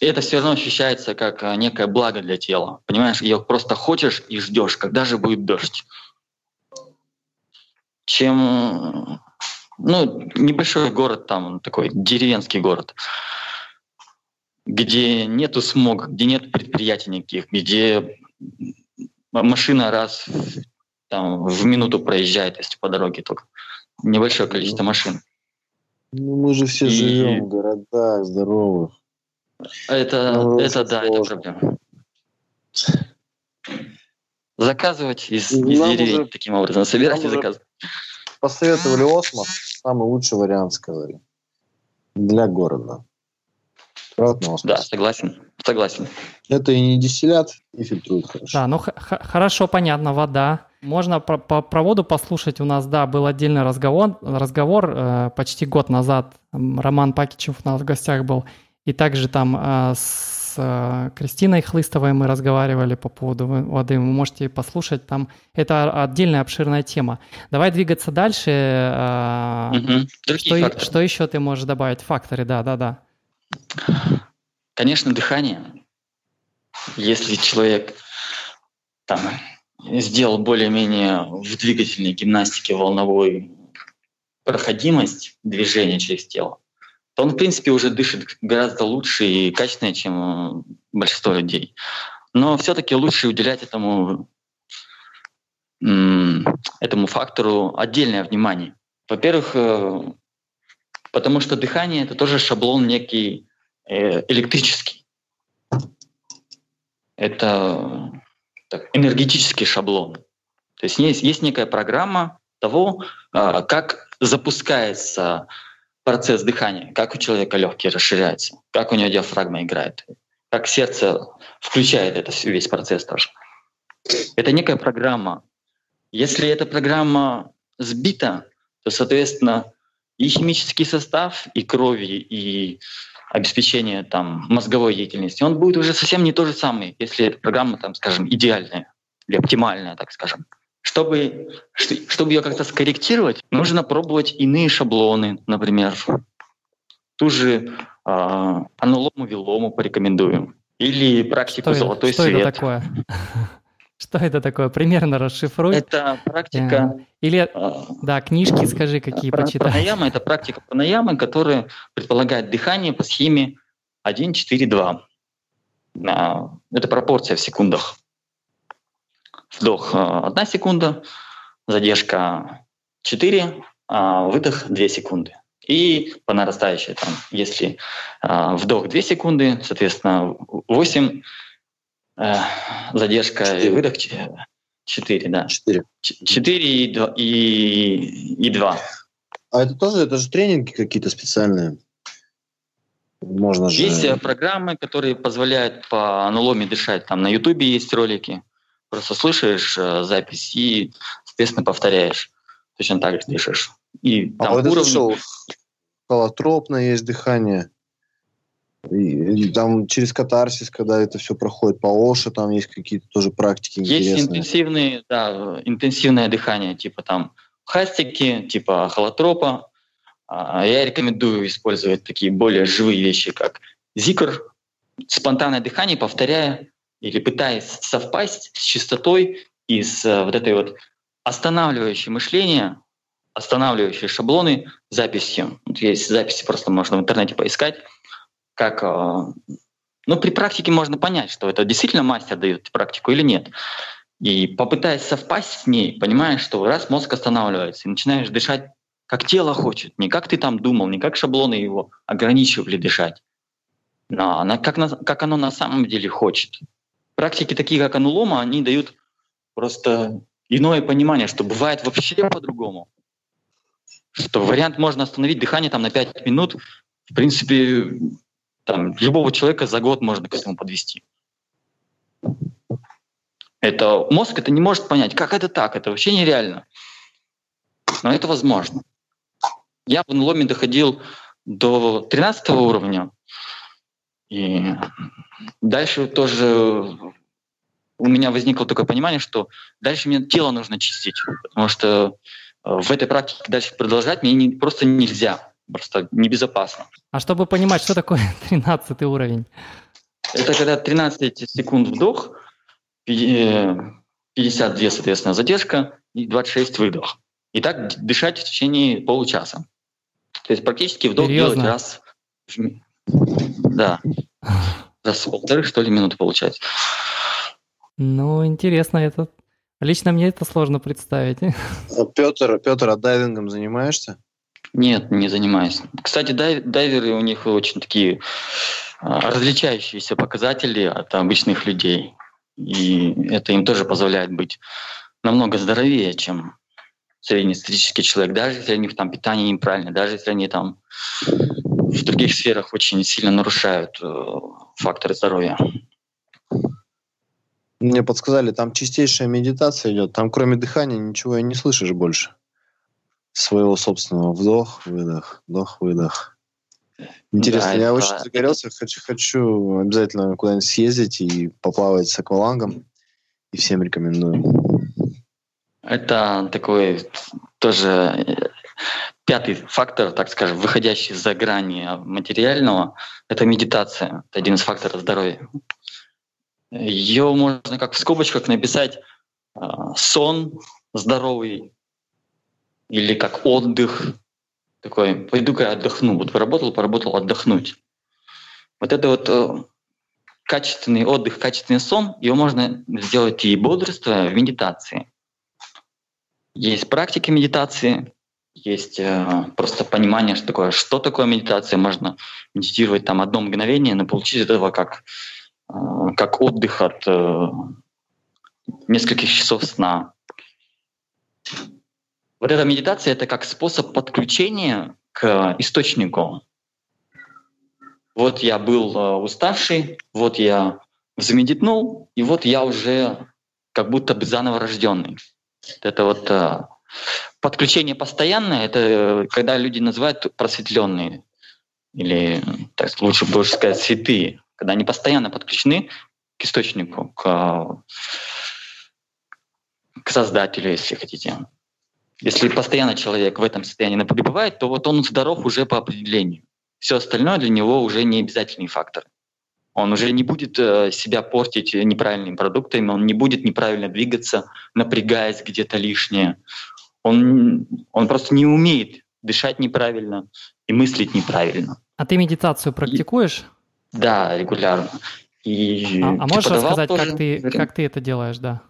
это все равно ощущается как э, некое благо для тела. Понимаешь, ее просто хочешь и ждешь, когда же будет дождь. Чем ну, небольшой город там, такой деревенский город, где нету смога, где нет предприятий никаких, где машина раз там, в минуту проезжает, если по дороге только. Небольшое количество машин. Ну, мы же все и... живем в городах здоровых. Это, ну, это да, сложно. это проблема. Заказывать из, из деревень уже, таким образом, собирать и заказывать. Посоветовали Осмос, самый лучший вариант, сказали. Для города. Да, согласен. Согласен. Это и не дистиллят, и фильтруют хорошо. Да, ну хорошо, понятно, вода. Можно по, по проводу послушать. У нас, да, был отдельный разговор, разговор э, почти год назад. Роман Пакичев у нас в гостях был. И также там э, с э, Кристиной Хлыстовой мы разговаривали по поводу воды. Вы можете послушать. Там это отдельная обширная тема. Давай двигаться дальше. Э, угу. Что, что еще ты можешь добавить? Факторы, да, да, да. Конечно, дыхание. Если человек там, сделал более-менее в двигательной гимнастике волновой проходимость движения через тело, то он, в принципе, уже дышит гораздо лучше и качественнее, чем большинство людей. Но все-таки лучше уделять этому, этому фактору отдельное внимание. Во-первых, э, потому что дыхание — это тоже шаблон некий электрический. Это так, энергетический шаблон. То есть есть, есть некая программа того, а, как запускается процесс дыхания, как у человека легкие расширяются, как у него диафрагма играет, как сердце включает это весь процесс тоже. Это некая программа. Если эта программа сбита, то, соответственно, и химический состав, и крови, и обеспечения там, мозговой деятельности, он будет уже совсем не то же самое, если программа, там, скажем, идеальная или оптимальная, так скажем. Чтобы, чтобы ее как-то скорректировать, нужно пробовать иные шаблоны, например. Ту же э, анулому вилому порекомендую. Или практику что золотой что свет. Это такое? Что это такое? Примерно расшифруй. Это практика... Э, или, да, книжки скажи, какие почитать. Пранаяма — это практика пранаямы, которая предполагает дыхание по схеме 1, 4, 2. Это пропорция в секундах. Вдох 1 э, секунда, задержка 4, а выдох 2 секунды. И по нарастающей, там, если а, вдох 2 секунды, соответственно, 8, э, задержка 4. и выдох 4, да. 4. 4 и 2. И, и 2. А это тоже, это же тренинги какие-то специальные? Можно же... Есть э, программы, которые позволяют по аналоме дышать. Там на Ютубе есть ролики. Просто слышишь э, запись и, соответственно, повторяешь. Точно так же дышишь. И а там вот уровни... шоу холотропное есть дыхание. И, и там через катарсис, когда это все проходит по Оше, там есть какие-то тоже практики есть интересные. Есть интенсивные, да, интенсивное дыхание, типа там хастики, типа холотропа, а, я рекомендую использовать такие более живые вещи, как зикр, спонтанное дыхание, повторяя или пытаясь совпасть с частотой и с э, вот этой вот останавливающей мышление, останавливающие шаблоны записью. Вот есть записи, просто можно в интернете поискать, как... Э, ну, при практике можно понять, что это действительно мастер дает практику или нет. И попытаясь совпасть с ней, понимаешь, что раз мозг останавливается и начинаешь дышать как тело хочет, не как ты там думал, не как шаблоны его ограничивали дышать, но она, как, на, как оно на самом деле хочет. Практики такие, как анулома, они дают просто иное понимание, что бывает вообще по-другому. Что вариант можно остановить дыхание там на 5 минут, в принципе, там, любого человека за год можно к этому подвести. Это мозг это не может понять, как это так, это вообще нереально. Но это возможно. Я в НЛОМе доходил до 13 уровня. И дальше тоже у меня возникло такое понимание, что дальше мне тело нужно чистить, потому что э, в этой практике дальше продолжать мне не, просто нельзя, просто небезопасно. А чтобы понимать, что такое 13 уровень? Это когда 13 секунд вдох, 52, э, соответственно, задержка и 26 выдох. И так дышать в течение получаса. То есть практически вдох Серьезно? делать раз Да. Раз в полторы, что ли, минуты получается. Ну, интересно это. Лично мне это сложно представить. Петр, Петр, а дайвингом занимаешься? Нет, не занимаюсь. Кстати, дай, дайверы у них очень такие а, различающиеся показатели от обычных людей. И это им тоже позволяет быть намного здоровее, чем среднестатистический человек, даже если они там питание неправильное, даже если они там в других сферах очень сильно нарушают э, факторы здоровья. Мне подсказали, там чистейшая медитация идет. Там кроме дыхания ничего и не слышишь больше. Своего собственного вдох, выдох, вдох, выдох. Интересно, да, я это... очень загорелся, хочу, хочу обязательно куда-нибудь съездить и поплавать с аквалангом. И всем рекомендую. Это такой тоже э, пятый фактор, так скажем, выходящий за грани материального, это медитация. Это один из факторов здоровья. Ее можно как в скобочках написать э, сон здоровый или как отдых. Такой, пойду-ка отдохну. Вот поработал, поработал, отдохнуть. Вот это вот э, качественный отдых, качественный сон, его можно сделать и бодрствуя в медитации. Есть практики медитации, есть э, просто понимание, что такое, что такое медитация. Можно медитировать там одно мгновение, но получить этого как, э, как отдых от э, нескольких часов сна. Вот эта медитация — это как способ подключения к источнику. Вот я был э, уставший, вот я замедитнул, и вот я уже как будто бы заново рожденный. Это вот э, подключение постоянное, это э, когда люди называют просветленные, или так лучше больше сказать святые, когда они постоянно подключены к источнику, к, к создателю, если хотите. Если постоянно человек в этом состоянии пребывает, то вот он здоров уже по определению. Все остальное для него уже не обязательный фактор. Он уже не будет э, себя портить неправильными продуктами, он не будет неправильно двигаться, напрягаясь где-то лишнее. Он, он просто не умеет дышать неправильно и мыслить неправильно. А ты медитацию практикуешь? И, да, регулярно. И а, а можешь рассказать, тоже... как, ты, как ты это делаешь, да?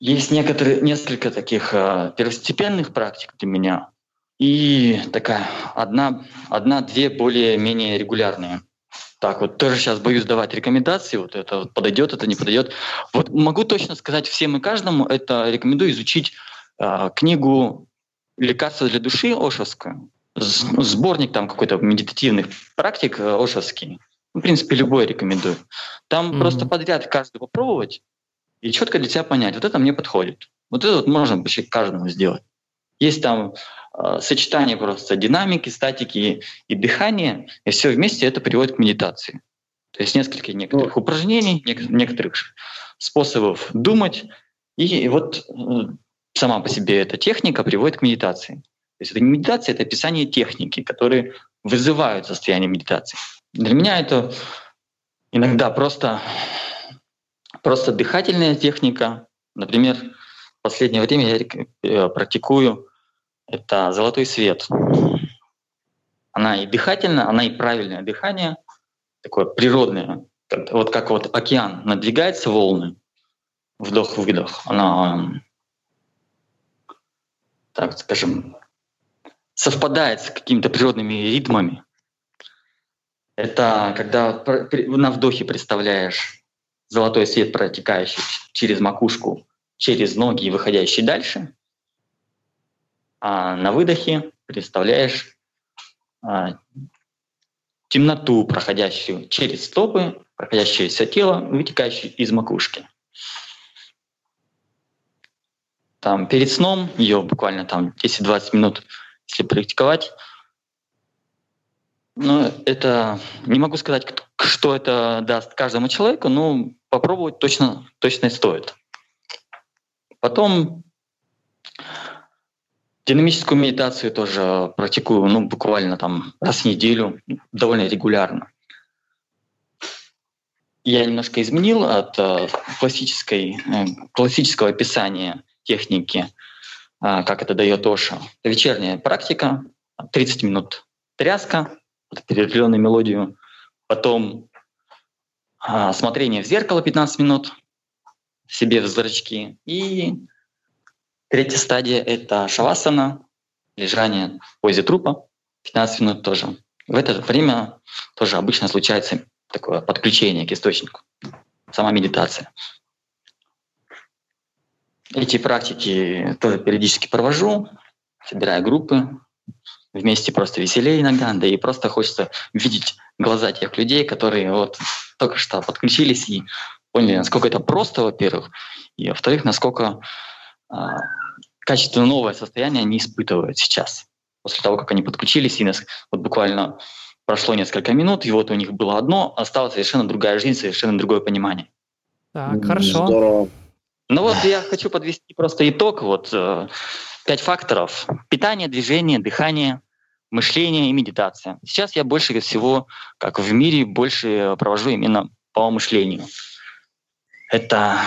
Есть некоторые, несколько таких э, первостепенных практик для меня. и такая одна, одна-две более-менее регулярные. Так, вот тоже сейчас боюсь давать рекомендации, вот это вот подойдет, это не подойдет. Вот могу точно сказать всем и каждому, это рекомендую изучить э, книгу «Лекарство для души» Ошевскую, сборник там какой-то медитативных практик э, Ошевский. В принципе, любой рекомендую. Там mm-hmm. просто подряд каждый попробовать и четко для себя понять, вот это мне подходит. Вот это вот можно почти каждому сделать. Есть там э, сочетание просто динамики, статики и дыхания, и все вместе это приводит к медитации. То есть несколько некоторых ну, упражнений, некоторых способов думать, и вот э, сама по себе эта техника приводит к медитации. То есть это не медитация, это описание техники, которые вызывают состояние медитации. Для меня это иногда просто, просто дыхательная техника. Например, в последнее время я э, практикую это золотой свет. Она и дыхательная, она и правильное дыхание, такое природное. Вот как вот океан надвигается волны, вдох-выдох, она, так скажем, совпадает с какими-то природными ритмами. Это когда на вдохе представляешь золотой свет, протекающий через макушку, через ноги и выходящий дальше а на выдохе представляешь а, темноту, проходящую через стопы, проходящее все тело, вытекающее из макушки. Там перед сном ее буквально там 10-20 минут, если практиковать, ну, это не могу сказать, что это даст каждому человеку, но попробовать точно, точно стоит. Потом Динамическую медитацию тоже практикую, ну, буквально там раз в неделю, довольно регулярно. Я немножко изменил от э, классической, э, классического описания техники, э, как это дает Оша. Вечерняя практика, 30 минут тряска под определенную мелодию, потом смотрение в зеркало 15 минут себе в зрачки и Третья стадия — это шавасана, лежание в позе трупа, 15 минут тоже. В это время тоже обычно случается такое подключение к источнику, сама медитация. Эти практики тоже периодически провожу, собирая группы, вместе просто веселее иногда, да и просто хочется видеть глаза тех людей, которые вот только что подключились и поняли, насколько это просто, во-первых, и во-вторых, насколько а, качественно новое состояние они испытывают сейчас. После того, как они подключились, и нас, вот буквально прошло несколько минут, и вот у них было одно, осталась совершенно другая жизнь, совершенно другое понимание. Так, хорошо. Здорово. Ну вот я хочу подвести просто итог. Вот э, пять факторов. Питание, движение, дыхание, мышление и медитация. Сейчас я больше всего, как в мире, больше провожу именно по мышлению. Это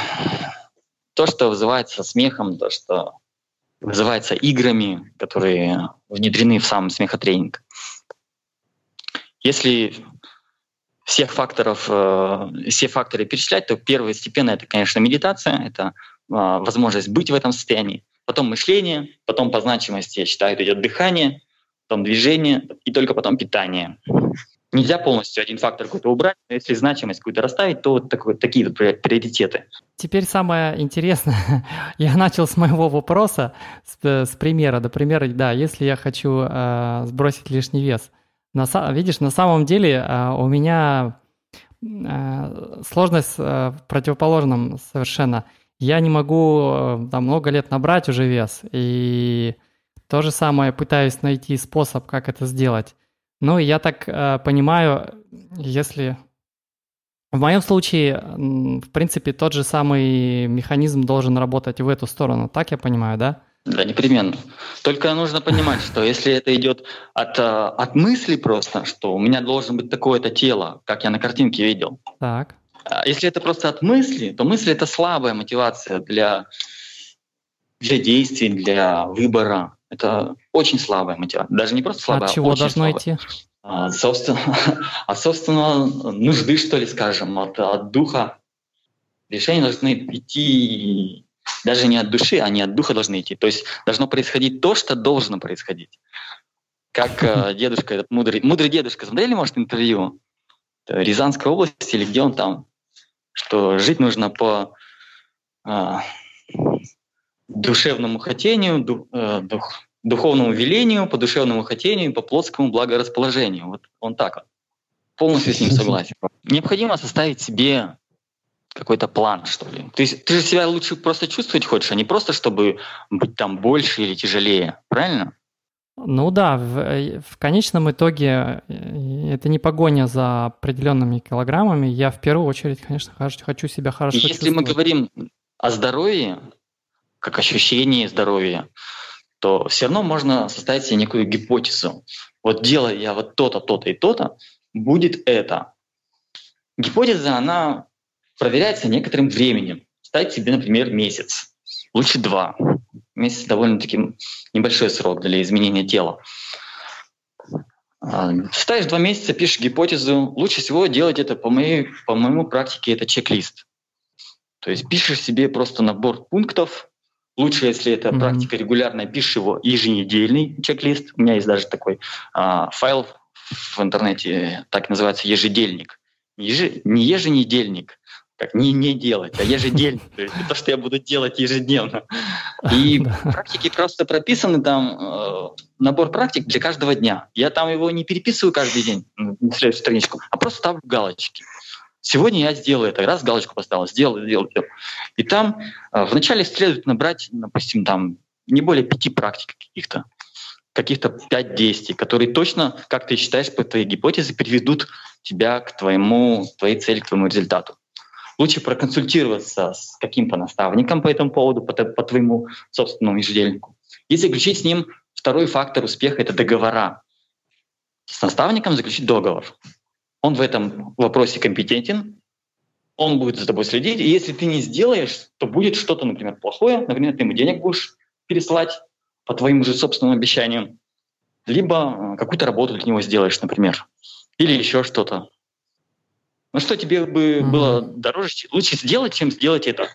то, что вызывается смехом, то, что вызывается играми, которые внедрены в сам смехотренинг. Если всех факторов, э, все факторы перечислять, то первостепенно это, конечно, медитация, это э, возможность быть в этом состоянии, потом мышление, потом по значимости, я считаю, идет дыхание, потом движение и только потом питание нельзя полностью один фактор какой-то убрать, но если значимость какую-то расставить, то вот такой, такие вот приоритеты. Теперь самое интересное, я начал с моего вопроса, с, с примера. До примера, да, если я хочу э, сбросить лишний вес. На, видишь, на самом деле э, у меня э, сложность э, в противоположном совершенно. Я не могу э, там, много лет набрать уже вес, и то же самое пытаюсь найти способ, как это сделать. Ну, я так э, понимаю, если... В моем случае, в принципе, тот же самый механизм должен работать в эту сторону. Так я понимаю, да? Да, непременно. Только нужно понимать, что если это идет от, э, от мысли просто, что у меня должен быть такое-то тело, как я на картинке видел. Так. А если это просто от мысли, то мысль — это слабая мотивация для, для действий, для выбора. Это очень слабая мотивация. Даже не просто слабая, От чего очень должно слабая. идти? А, собственно, а, собственно, нужды, что ли, скажем, от, от духа. Решения должны идти Даже не от души, а не от духа должны идти. То есть должно происходить то, что должно происходить. Как э, дедушка, этот мудрый, мудрый дедушка, смотрели, может, интервью? Рязанской области или где он там? Что жить нужно по э, душевному хотению, ду, э, дух, духовному велению, по душевному хотению, по плотскому благорасположению. Вот он так вот. Полностью с ним согласен. Необходимо составить себе какой-то план, что ли. Ты, ты же себя лучше просто чувствовать хочешь, а не просто, чтобы быть там больше или тяжелее. Правильно? Ну да, в, э, в конечном итоге э, это не погоня за определенными килограммами. Я в первую очередь, конечно, хочу себя хорошо Если чувствовать. мы говорим о здоровье, как ощущении здоровья, то все равно можно составить себе некую гипотезу. Вот делая я вот то-то, то-то и то-то, будет это. Гипотеза, она проверяется некоторым временем. Ставить себе, например, месяц, лучше два. Месяц довольно-таки небольшой срок для изменения тела. А, ставишь два месяца, пишешь гипотезу. Лучше всего делать это, по моей, по моему практике, это чек-лист. То есть пишешь себе просто набор пунктов, Лучше, если это mm-hmm. практика регулярная, пишешь его еженедельный чек-лист. У меня есть даже такой а, файл в интернете, так называется ежедельник. Еж... Не еженедельник, как не не делать, а ежедельник. То есть то, что я буду делать ежедневно. И практики просто прописаны там, э, набор практик для каждого дня. Я там его не переписываю каждый день на следующую страничку, а просто ставлю галочки. Сегодня я сделаю это, раз галочку поставил, сделал, сделал, сделал. И там э, вначале следует набрать, допустим, там не более пяти практик каких-то, каких-то пять действий, которые точно, как ты считаешь, по твоей гипотезе, приведут тебя к твоему, твоей цели, к твоему результату. Лучше проконсультироваться с каким-то наставником по этому поводу, по, по твоему собственному ежедневнику, и заключить с ним второй фактор успеха — это договора. С наставником заключить договор он в этом вопросе компетентен, он будет за тобой следить, и если ты не сделаешь, то будет что-то, например, плохое, например, ты ему денег будешь пересылать по твоим же собственным обещаниям, либо э, какую-то работу для него сделаешь, например, или еще что-то. Ну что тебе бы mm-hmm. было дороже, лучше сделать, чем сделать это.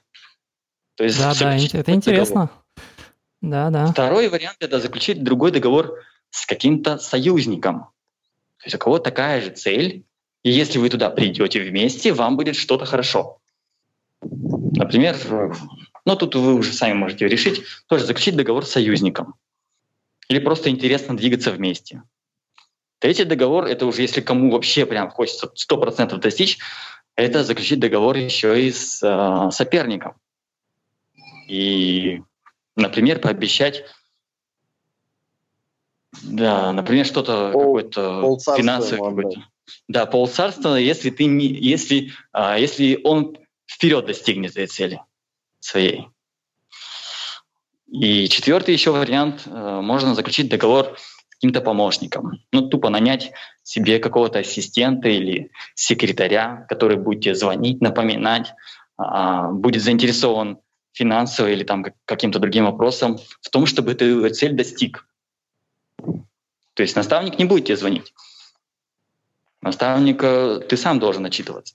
То есть да, да, это интересно. Да, да. Второй вариант это заключить другой договор с каким-то союзником. То есть у кого такая же цель, и если вы туда придете вместе, вам будет что-то хорошо. Например, ну тут вы уже сами можете решить, тоже заключить договор с союзником. Или просто интересно двигаться вместе. Третий договор, это уже если кому вообще прям хочется 100% достичь, это заключить договор еще и с э, соперником. И, например, пообещать, да, например, что-то, какой-то финансовый какой-то. Да, полцарства, если ты не, если, а, если он вперед достигнет этой цели своей. И четвертый еще вариант, э, можно заключить договор каким-то помощником. Ну, тупо нанять себе какого-то ассистента или секретаря, который будет тебе звонить, напоминать, а, будет заинтересован финансово или там каким-то другим вопросом в том, чтобы ты цель достиг. То есть наставник не будет тебе звонить. Наставника ты сам должен отчитываться.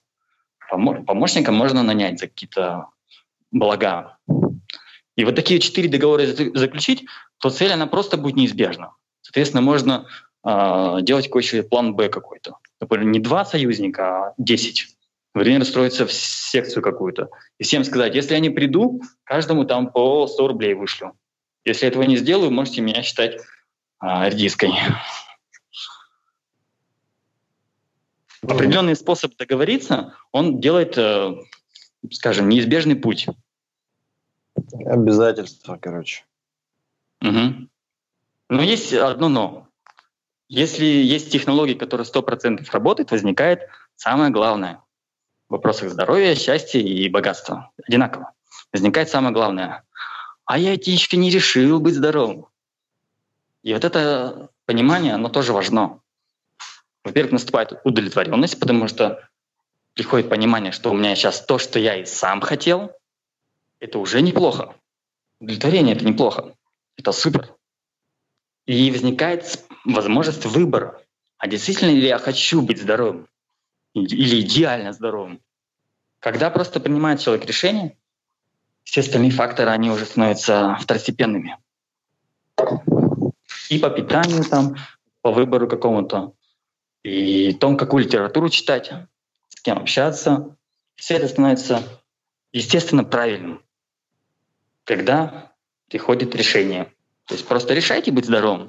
Помощника можно нанять за какие-то блага. И вот такие четыре договора заключить, то цель, она просто будет неизбежна. Соответственно, можно э, делать какой-то план Б какой-то. Например, не два союзника, а десять. Например, строиться в секцию какую-то. И всем сказать, если я не приду, каждому там по 100 рублей вышлю. Если этого не сделаю, можете меня считать э, редиской. Определенный способ договориться, он делает, э, скажем, неизбежный путь. Обязательства, короче. Угу. Но есть одно но. Если есть технологии, которые 100% работают, возникает самое главное. В вопросах здоровья, счастья и богатства. Одинаково. Возникает самое главное. А я эти еще не решил быть здоровым. И вот это понимание, оно тоже важно. Во-первых, наступает удовлетворенность, потому что приходит понимание, что у меня сейчас то, что я и сам хотел, это уже неплохо. Удовлетворение — это неплохо. Это супер. И возникает возможность выбора. А действительно ли я хочу быть здоровым? Или идеально здоровым? Когда просто принимает человек решение, все остальные факторы, они уже становятся второстепенными. И по питанию там, по выбору какому-то, и том, какую литературу читать, с кем общаться. Все это становится, естественно, правильным, когда приходит решение. То есть просто решайте быть здоровым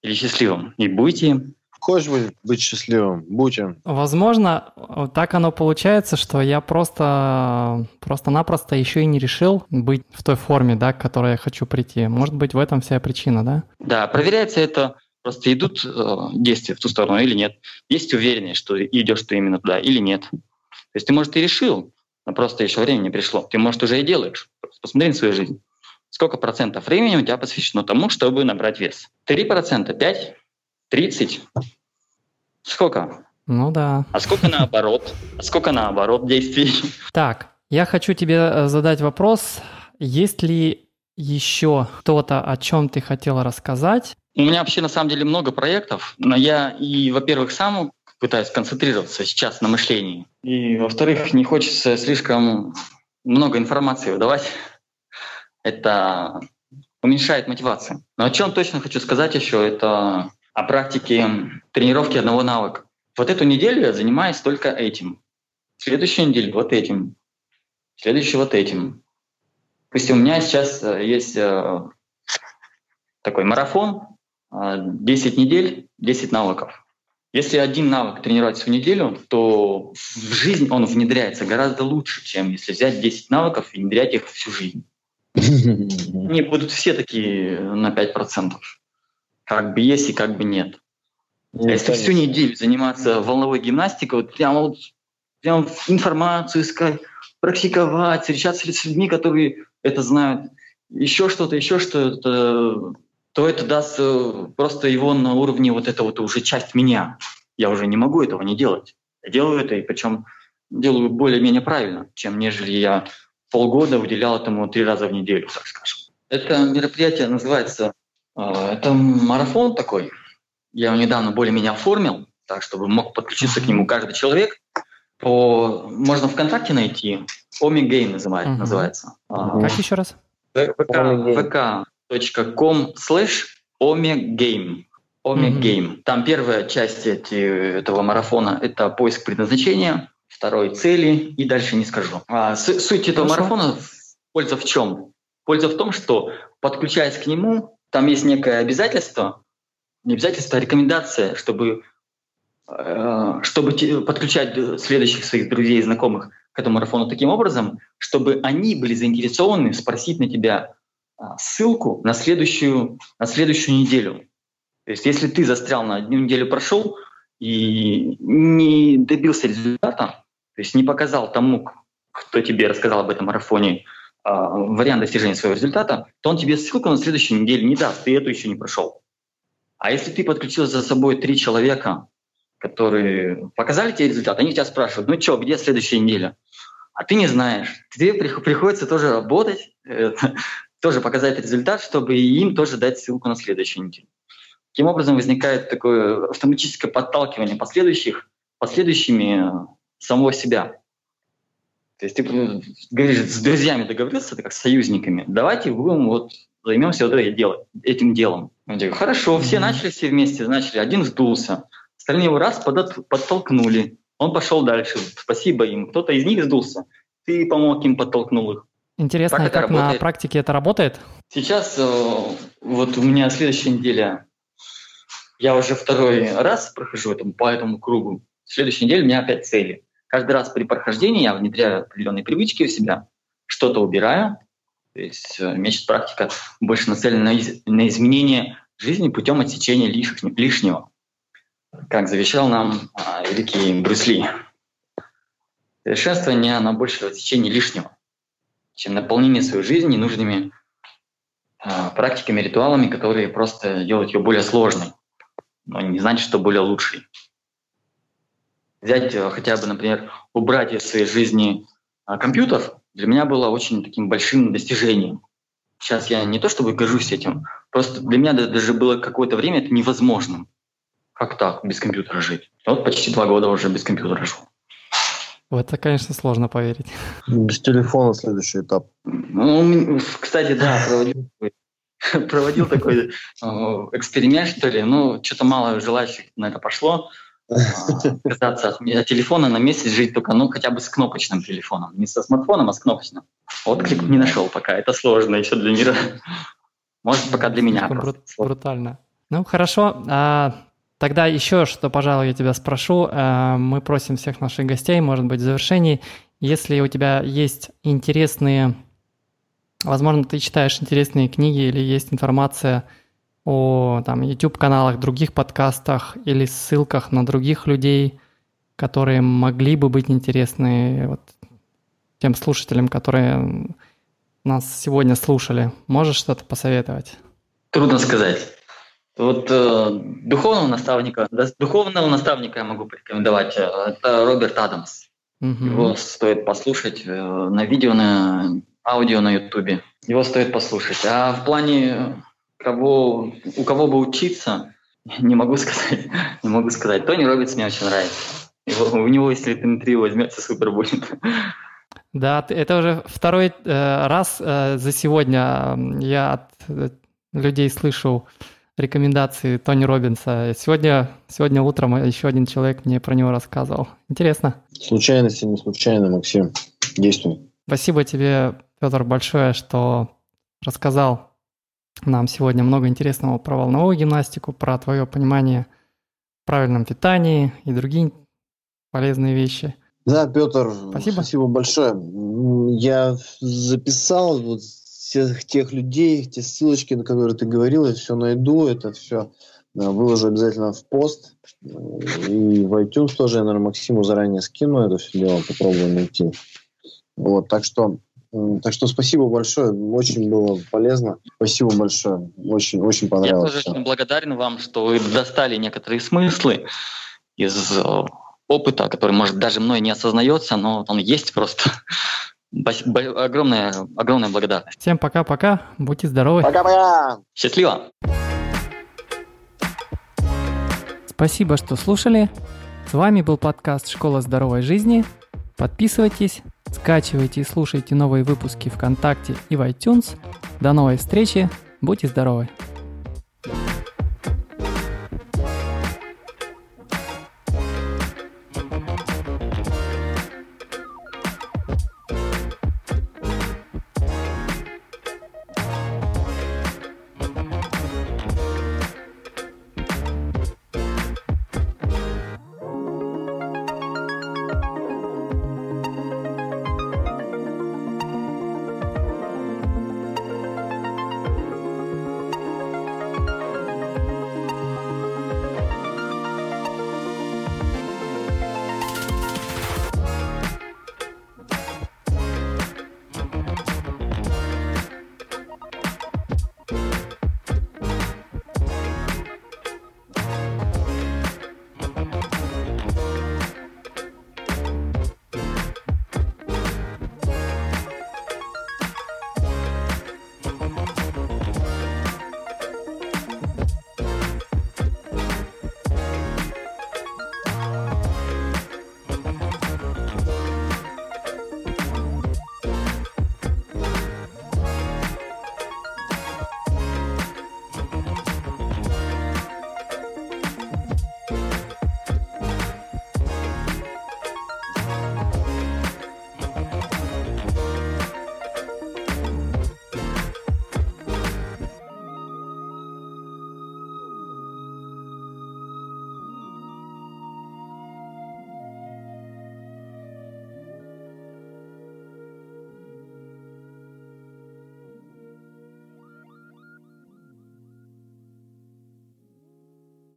или счастливым, и будете им. Хочешь быть, быть счастливым, будь им. Возможно, так оно получается, что я просто просто-напросто еще и не решил быть в той форме, да, к которой я хочу прийти. Может быть, в этом вся причина, да? Да, проверяется это Просто идут э, действия в ту сторону или нет. Есть уверенность, что идешь ты именно туда или нет. То есть ты, может, и решил, но просто еще время не пришло. Ты, может, уже и делаешь. Просто посмотри на свою жизнь. Сколько процентов времени у тебя посвящено тому, чтобы набрать вес? Три процента, пять, тридцать? Сколько? Ну да. А сколько наоборот? А сколько наоборот действий? Так, я хочу тебе э, задать вопрос. Есть ли еще кто-то, о чем ты хотела рассказать? У меня вообще на самом деле много проектов, но я и, во-первых, сам пытаюсь концентрироваться сейчас на мышлении, и, во-вторых, не хочется слишком много информации выдавать. Это уменьшает мотивацию. Но о чем точно хочу сказать еще, это о практике тренировки одного навыка. Вот эту неделю я занимаюсь только этим. Следующую неделю вот этим. Следующую вот этим. Допустим, у меня сейчас э, есть э, такой марафон, 10 а, недель, 10 навыков. Если один навык тренировать всю неделю, то в жизнь он внедряется гораздо лучше, чем если взять 10 навыков и внедрять их всю жизнь. Они будут все такие на 5%. Как бы есть и как бы нет. А если всю неделю заниматься волновой гимнастикой, вот прямо вот прям информацию искать, практиковать, встречаться с людьми, которые это знают, еще что-то, еще что-то, то это даст э, просто его на уровне вот это вот уже часть меня. Я уже не могу этого не делать. Я делаю это, и причем делаю более-менее правильно, чем нежели я полгода уделял этому три раза в неделю, так скажем. Это мероприятие называется, э, это марафон такой. Я его недавно более-менее оформил, так, чтобы мог подключиться к нему каждый человек. По, можно ВКонтакте найти. Омигейм называет, uh-huh. называется. Как еще раз? ВК, ВК com slash omegame. Omegame. Там первая часть эти, этого марафона – это поиск предназначения, второй – цели, и дальше не скажу. А, с, суть этого Хорошо. марафона польза в чем? Польза в том, что подключаясь к нему, там есть некое обязательство, не обязательство, а рекомендация, чтобы, э, чтобы подключать следующих своих друзей и знакомых к этому марафону таким образом, чтобы они были заинтересованы спросить на тебя а, ссылку на следующую, на следующую неделю. То есть если ты застрял на одну неделю, прошел и не добился результата, то есть не показал тому, кто тебе рассказал об этом марафоне, э, вариант достижения своего результата, то он тебе ссылку на следующую неделю не даст, ты эту еще не прошел. А если ты подключил за собой три человека, которые показали тебе результат, они тебя спрашивают, ну что, где следующая неделя? А ты не знаешь. Тебе приходится тоже работать, э, тоже показать результат, чтобы им тоже дать ссылку на следующую неделю. Таким образом возникает такое автоматическое подталкивание последующих, последующими самого себя. То есть ты говоришь, с друзьями договорился, ты как с союзниками, давайте будем вот займемся вот этим делом. Я говорю, хорошо, все начали все вместе, начали, один сдулся, остальные его раз подтолкнули, он пошел дальше, спасибо им, кто-то из них сдулся, ты помог им, подтолкнул их. Интересно, как, как на практике это работает? Сейчас э, вот у меня следующая неделя, я уже второй раз прохожу этому, по этому кругу. В следующей неделе у меня опять цели. Каждый раз при прохождении я внедряю определенные привычки в себя, что-то убираю. То есть э, месяц практика больше нацелена на, из, на изменение жизни путем отсечения лишних, лишнего, как завещал нам а, великий Брюс. Совершенствование, оно больше в отсечении лишнего чем наполнение своей жизни ненужными э, практиками, ритуалами, которые просто делают ее более сложной, но не значит, что более лучшей. Взять э, хотя бы, например, убрать из своей жизни э, компьютер для меня было очень таким большим достижением. Сейчас я не то чтобы горжусь этим, просто для меня даже было какое-то время это невозможным. Как так, без компьютера жить? Вот почти два года уже без компьютера живу. В это, конечно, сложно поверить. Без телефона следующий этап. Ну, кстати, да, проводил, проводил такой э, эксперимент, что ли. Ну, что-то мало желающих на это пошло. Отказаться от, от телефона на месяц жить только, ну, хотя бы с кнопочным телефоном. Не со смартфоном, а с кнопочным. Отклик не нашел пока. Это сложно еще для мира. Может, пока для меня. Брут, брутально. Ну, хорошо. А, тогда еще что, пожалуй, я тебя спрошу. А, мы просим всех наших гостей, может быть, в завершении, если у тебя есть интересные, возможно, ты читаешь интересные книги или есть информация о там, YouTube-каналах, других подкастах или ссылках на других людей, которые могли бы быть интересны вот, тем слушателям, которые нас сегодня слушали. Можешь что-то посоветовать? Трудно сказать. Вот э, духовного наставника, да, духовного наставника я могу порекомендовать. Э, это Роберт Адамс. Угу. Его стоит послушать э, на видео, на аудио на Ютубе. Его стоит послушать. А в плане кого, у кого бы учиться, не могу сказать. Не могу сказать. Тони Робинс мне очень нравится. Его, у него, если интервью возьмется, супер будет. Да, это уже второй э, раз э, за сегодня я от э, людей слышу рекомендации Тони Робинса. Сегодня, сегодня утром еще один человек мне про него рассказывал. Интересно. Случайности не случайно, Максим. Действуй. Спасибо тебе, Петр, большое, что рассказал нам сегодня много интересного про волновую гимнастику, про твое понимание в правильном питании и другие полезные вещи. Да, Петр, спасибо, спасибо большое. Я записал вот всех тех людей, те ссылочки, на которые ты говорил, я все найду, это все э, выложу обязательно в пост. И в iTunes тоже я, наверное, Максиму заранее скину это все дело, попробую найти. Вот, так что так что спасибо большое, очень было полезно. Спасибо большое, очень, очень понравилось. Я тоже очень благодарен вам, что вы достали некоторые смыслы из э, опыта, который, может, даже мной не осознается, но он есть просто. Огромная, огромная благодарность. Всем пока-пока, будьте здоровы. Пока-пока. Счастливо. Спасибо, что слушали. С вами был подкаст «Школа здоровой жизни». Подписывайтесь, Скачивайте и слушайте новые выпуски ВКонтакте и в iTunes. До новой встречи. Будьте здоровы!